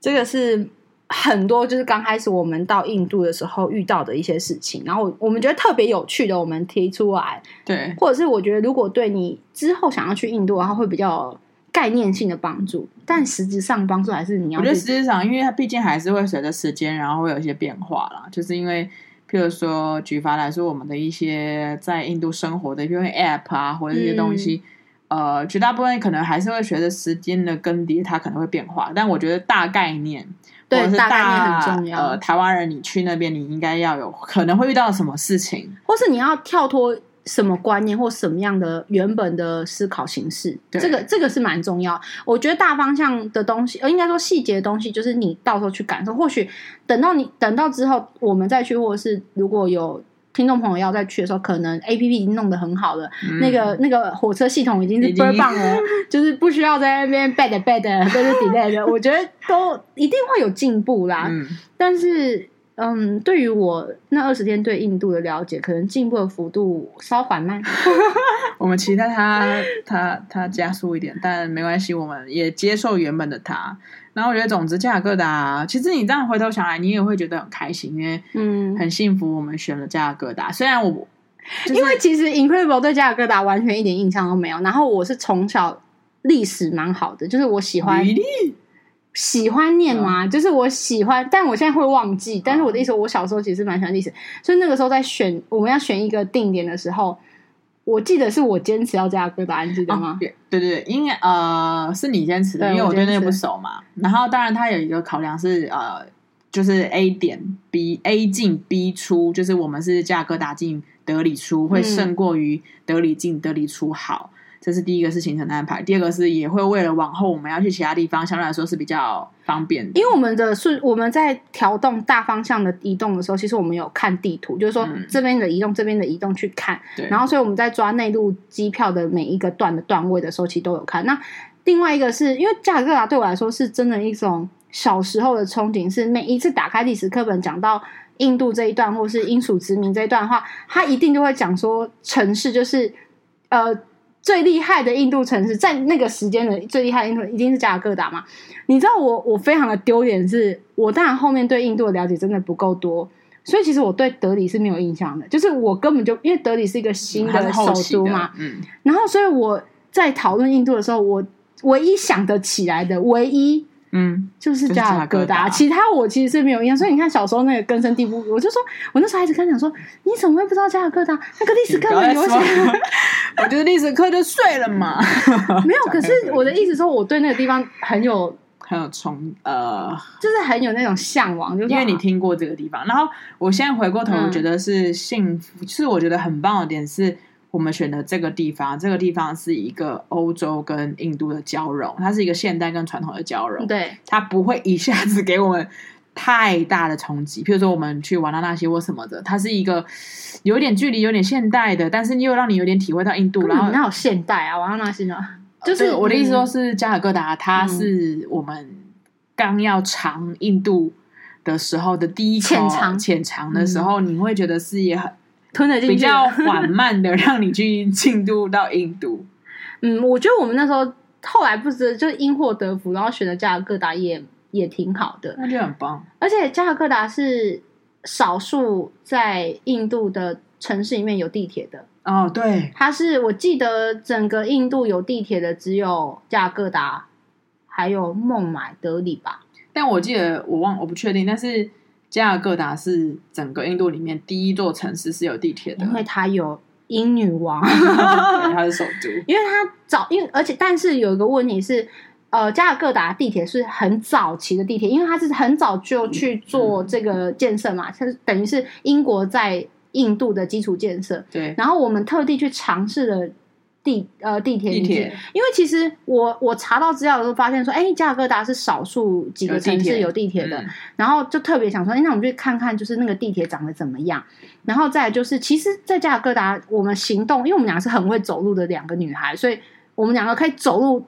这个是很多就是刚开始我们到印度的时候遇到的一些事情，然后我们觉得特别有趣的，我们提出来，对，或者是我觉得如果对你之后想要去印度的话，会比较有概念性的帮助，但实质上帮助还是你要我觉得。实质上，因为它毕竟还是会随着时间，然后会有一些变化啦。就是因为，譬如说，举凡来说，我们的一些在印度生活的，因为 App 啊，或者一些东西，嗯呃，绝大部分可能还是会随着时间的更迭，它可能会变化。但我觉得大概念，对是大概念很重要呃，台湾人你去那边，你应该要有可能会遇到什么事情。或是你要跳脱什么观念或什么样的原本的思考形式，这个这个是蛮重要。我觉得大方向的东西，呃，应该说细节的东西，就是你到时候去感受。或许等到你等到之后，我们再去，或者是如果有听众朋友要再去的时候，可能 A P P 已经弄得很好了，嗯那个那个火车系统已经是已经倍儿棒了，*laughs* 就是不需要在那边 bad bad 都是 delay 的。*laughs* 我觉得都一定会有进步啦。嗯，但是，嗯，对于我那二十天对印度的了解，可能进步的幅度稍缓慢。*laughs* 我们期待它它它加速一点，但没关系，我们也接受原本的它。然后我觉得，总之，加尔各答，其实你这样回头想来，你也会觉得很开心，因为嗯，很幸福，我们选了加尔各答。虽然我、就是、因为其实 Incredible 对加尔各答完全一点印象都没有。然后我是从小历史蛮好的，就是我喜欢喜欢念吗？嗯、就是我喜欢，但我现在会忘记。但是我的意思，我小时候其实蛮喜欢历史，所以那个时候在选我们要选一个定点的时候，我记得是我坚持要加哥达，你记得吗？对对对，因为呃是你坚持的，因为我对那个不熟嘛。然后当然它有一个考量是呃，就是 A 点 B A 进 B 出，就是我们是加哥打进德里出，会胜过于德里进德里出好。这是第一个是行程的安排，第二个是也会为了往后我们要去其他地方，相对来说是比较方便的。因为我们的是我们在调动大方向的移动的时候，其实我们有看地图，就是说这边的移动、嗯、这边的移动去看。对。然后，所以我们在抓内陆机票的每一个段的段位的时候，其实都有看。那另外一个是因为加尔各答对我来说是真的一种小时候的憧憬，是每一次打开历史课本讲到印度这一段，或是英属殖民这一段的话，他一定就会讲说城市就是呃。最厉害的印度城市，在那个时间的最厉害的印度一定是加尔各答嘛？你知道我我非常的丢脸，是我当然后面对印度的了解真的不够多，所以其实我对德里是没有印象的。就是我根本就因为德里是一个新的首都嘛，嗯，然后所以我在讨论印度的时候，我唯一想得起来的唯一。嗯，就是加尔各答，其他我其实是没有印象。所以你看小时候那个根深蒂固，我就说，我那时候还一直跟他讲说，你怎么会不知道加尔各答？那个历史课本有写。*laughs* 我觉得历史课就睡了嘛。*laughs* 没有，可是我的意思说，我对那个地方很有 *laughs* 很有憧呃，就是很有那种向往，就是因为你听过这个地方。然后我现在回过头，我觉得是幸福，嗯、是我觉得很棒的点是。我们选的这个地方，这个地方是一个欧洲跟印度的交融，它是一个现代跟传统的交融。对，它不会一下子给我们太大的冲击。譬如说，我们去瓦拉纳西或什么的，它是一个有点距离、有点现代的，但是又让你有点体会到印度。然后哪有现代啊？瓦拉纳西呢？*laughs* 就是、呃、我的意思说，是加尔各答，它是我们刚要尝印度的时候的第一口浅尝浅尝的时候，嗯、你会觉得是也很。吞得进去，比较缓慢的让你去进度到印度。*laughs* 嗯，我觉得我们那时候后来不是就因祸得福，然后选的加尔各答也也挺好的，那就很棒。而且加尔各答是少数在印度的城市里面有地铁的。哦，对，它是我记得整个印度有地铁的只有加尔各答，还有孟买、德里吧。但我记得我忘我不确定，但是。加尔各答是整个印度里面第一座城市是有地铁的，因为它有英女王，*laughs* 它是首都。*laughs* 因为它早，因为而且但是有一个问题是，呃，加尔各答地铁是很早期的地铁，因为它是很早就去做这个建设嘛，它、嗯、等于是英国在印度的基础建设。对，然后我们特地去尝试了。地呃地铁，地铁，因为其实我我查到资料的时候发现说，哎，加尔各答是少数几个城市有地铁的，铁嗯、然后就特别想说，哎，那我们去看看，就是那个地铁长得怎么样。然后再来就是，其实，在加尔各答我们行动，因为我们两个是很会走路的两个女孩，所以我们两个可以走路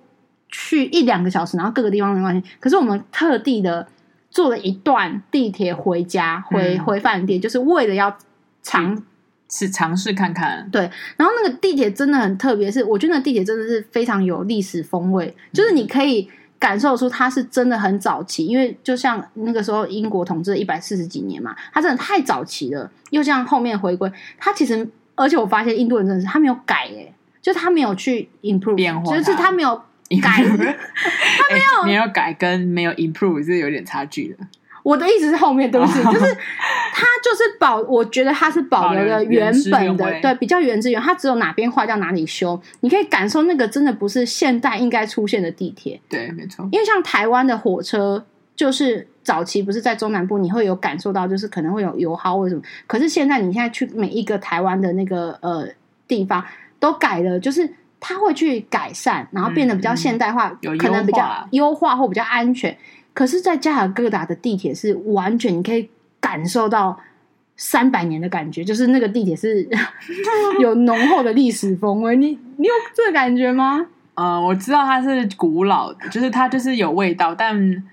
去一两个小时，然后各个地方没关系。可是我们特地的坐了一段地铁回家，回、嗯、回饭店，就是为了要尝。是尝试看看，对。然后那个地铁真的很特别，是我觉得那地铁真的是非常有历史风味，就是你可以感受出它是真的很早期，因为就像那个时候英国统治了一百四十几年嘛，它真的太早期了。又像后面回归，它其实而且我发现印度人真的是他没有改，哎，就他没有去 improve 变化，就是他没有改，*laughs* 他没有没有改跟没有 improve 是有点差距的。我的意思是后面都是，就是它就是保，我觉得它是保留了原本的，对，比较原汁原味。它只有哪边坏掉哪里修，你可以感受那个真的不是现代应该出现的地铁。对，没错。因为像台湾的火车，就是早期不是在中南部，你会有感受到，就是可能会有油耗或者什么。可是现在你现在去每一个台湾的那个呃地方，都改了，就是它会去改善，然后变得比较现代化，可能比较优化或比较安全。可是，在加尔各答的地铁是完全你可以感受到三百年的感觉，就是那个地铁是 *laughs* 有浓厚的历史风味。你你有这个感觉吗？呃，我知道它是古老的，就是它就是有味道，但。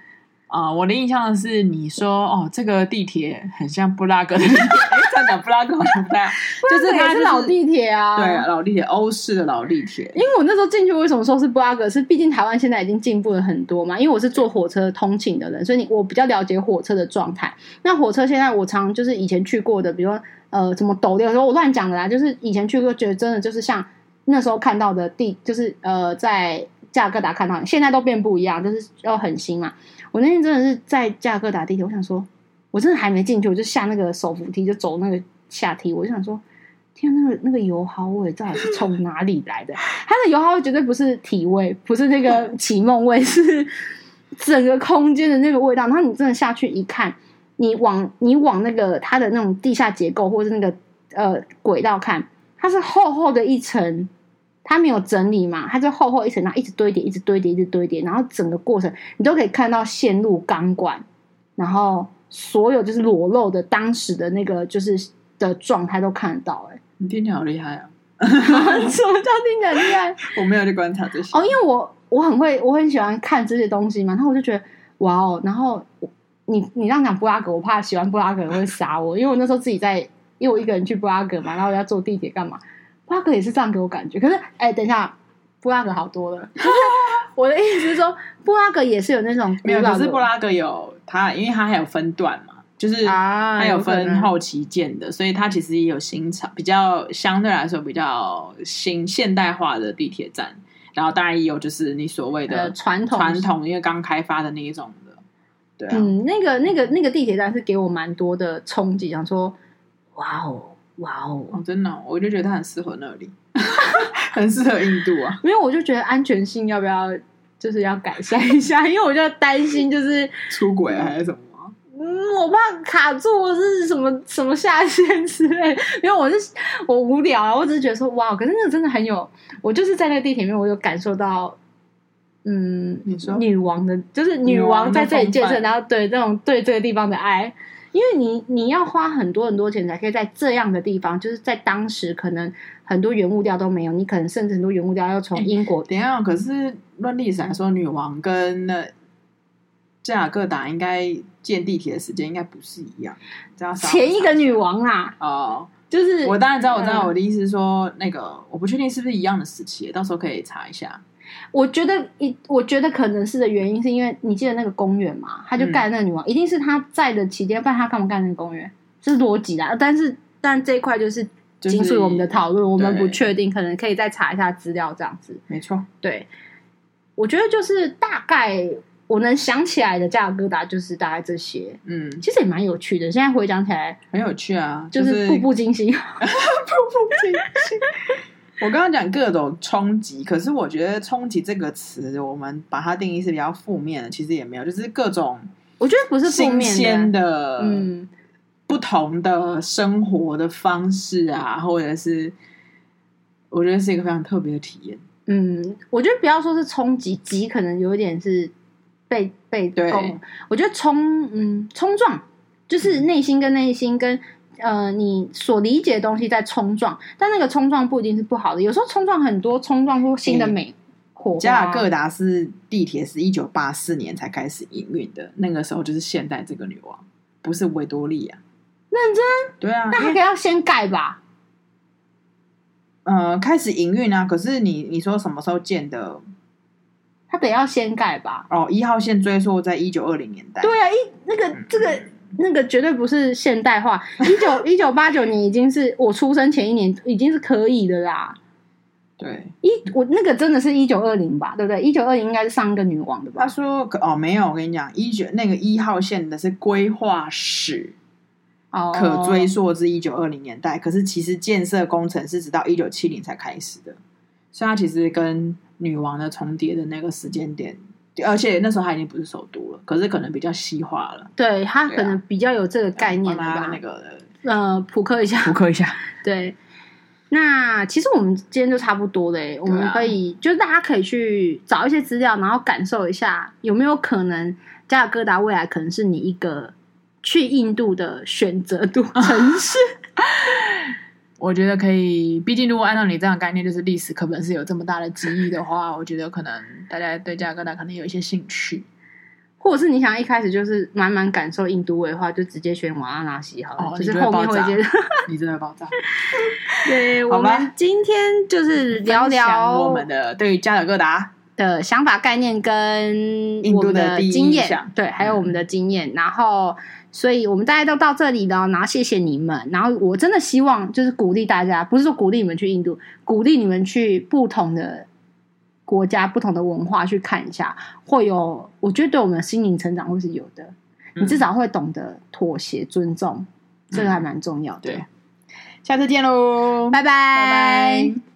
啊、呃，我的印象是你说哦，这个地铁很像布拉格的地铁，*laughs* 哎，真的布拉格好像不太，就是它是老地铁啊，对，老地铁，欧式的老地铁。因为我那时候进去，为什么说是布拉格？是毕竟台湾现在已经进步了很多嘛。因为我是坐火车通勤的人，所以你我比较了解火车的状态。那火车现在我常就是以前去过的，比如说呃，什么斗六，有时候我乱讲的啦，就是以前去过，觉得真的就是像那时候看到的地，就是呃，在。加尔各答看到，现在都变不一样，就是要很新嘛。我那天真的是在加尔各答地铁，我想说，我真的还没进去，我就下那个手扶梯，就走那个下梯，我就想说，天，那个那个油耗味到底是从哪里来的？它的油耗味绝对不是体味，不是那个启梦味，*laughs* 是整个空间的那个味道。然后你真的下去一看，你往你往那个它的那种地下结构，或者是那个呃轨道看，它是厚厚的一层。它没有整理嘛，它就厚厚一层，然后一直堆叠，一直堆叠，一直堆叠，然后整个过程你都可以看到线路、钢管，然后所有就是裸露的当时的那个就是的状态都看得到。哎，你听起来好厉害啊！*laughs* 什么叫听起来厉害？我没有去观察这些哦，因为我我很会，我很喜欢看这些东西嘛，然后我就觉得哇哦，然后你你这样讲布拉格，我怕喜欢布拉格人会杀我，因为我那时候自己在，因为我一个人去布拉格嘛，然后我要坐地铁干嘛？布拉格也是这样给我感觉，可是哎、欸，等一下，布拉格好多了。*laughs* 我的意思是说，布拉格也是有那种没有，可是布拉格有它，因为它还有分段嘛，就是它有分后期建的，啊、所以它其实也有新潮，比较相对来说比较新现代化的地铁站。然后当然也有就是你所谓的传统传统，因为刚开发的那一种的。对啊，嗯，那个那个那个地铁站是给我蛮多的冲击，想说，哇哦。哇、哦，真的，我就觉得它很适合那里，*laughs* 很适合印度啊。因为我就觉得安全性要不要就是要改善一下，*laughs* 因为我就担心就是出轨啊还是什么？嗯，我怕卡住，或是什么什么下线之类。*laughs* 因为我是我无聊啊，我只是觉得说哇，可是那个真的很有，我就是在那个地铁里面，我有感受到，嗯，你说女王的，就是女王在这里建设，然后对这种对这个地方的爱。因为你你要花很多很多钱才可以在这样的地方，就是在当时可能很多原物料都没有，你可能甚至很多原物料要从英国。等一下，可是论历史来说，女王跟那加尔各答应该建地铁的时间应该不是一样。这样前一个女王啊，哦，就是我当然知道，我知道我的意思是说，那个我不确定是不是一样的时期，到时候可以查一下。我觉得一，我觉得可能是的原因，是因为你记得那个公园嘛，他就盖那个女王，嗯、一定是他在的期间，不然他干嘛盖那个公园？这是逻辑的。但是，但这一块就是仅属于我们的讨论，就是、我们不确定，可能可以再查一下资料，这样子。没错，对，我觉得就是大概我能想起来的加尔各答就是大概这些。嗯，其实也蛮有趣的，现在回想起来很有趣啊，就是步步惊心，*laughs* 步步惊心。我刚刚讲各种冲击，可是我觉得“冲击”这个词，我们把它定义是比较负面的，其实也没有，就是各种我觉得不是新鲜的，嗯，不同的生活的方式啊，或者是我觉得是一个非常特别的体验。嗯，我觉得不要说是冲击，击可能有一点是被被攻。我觉得冲，嗯，冲撞就是内心跟内心跟。呃，你所理解的东西在冲撞，但那个冲撞不一定是不好的。有时候冲撞很多，冲撞出新的美火花。加尔各答是地铁是一九八四年才开始营运的，那个时候就是现代这个女王，不是维多利亚。认真？对啊，那还可以要先盖吧？呃，开始营运啊，可是你你说什么时候建的？他得要先盖吧？哦，一号线追溯在一九二零年代。对啊，一那个、嗯、这个。那个绝对不是现代化，一九 *laughs* 一九八九年已经是我出生前一年，已经是可以的啦。对，一我那个真的是一九二零吧，对不对？一九二零应该是上一个女王的吧？他说哦，没有，我跟你讲，一九那个一号线的是规划史，哦，可追溯至一九二零年代，可是其实建设工程是直到一九七零才开始的，所以它其实跟女王的重叠的那个时间点。而且那时候他已经不是首都了，可是可能比较西化了。对，他可能比较有这个概念吧。那个呃，普克一下，普克一下。对，那其实我们今天就差不多嘞，啊、我们可以就是大家可以去找一些资料，然后感受一下有没有可能加尔各答未来可能是你一个去印度的选择度城市。*laughs* 我觉得可以，毕竟如果按照你这样的概念，就是历史课本是有这么大的记忆的话，我觉得可能大家对加尔各答可能有一些兴趣，或者是你想一开始就是满满感受印度味的话，就直接选瓦拉纳西好了，哦、就是后面会接着 *laughs* 你真的爆炸。*laughs* 对，我们今天就是聊聊我们的对于加尔各答。的想法、概念跟我们的经验，对，还有我们的经验，嗯、然后。所以我们大家都到这里了，然后谢谢你们。然后我真的希望就是鼓励大家，不是说鼓励你们去印度，鼓励你们去不同的国家、不同的文化去看一下，会有我觉得对我们的心灵成长会是有的。你至少会懂得妥协、尊重，这个还蛮重要的。对，下次见喽，拜拜。拜拜。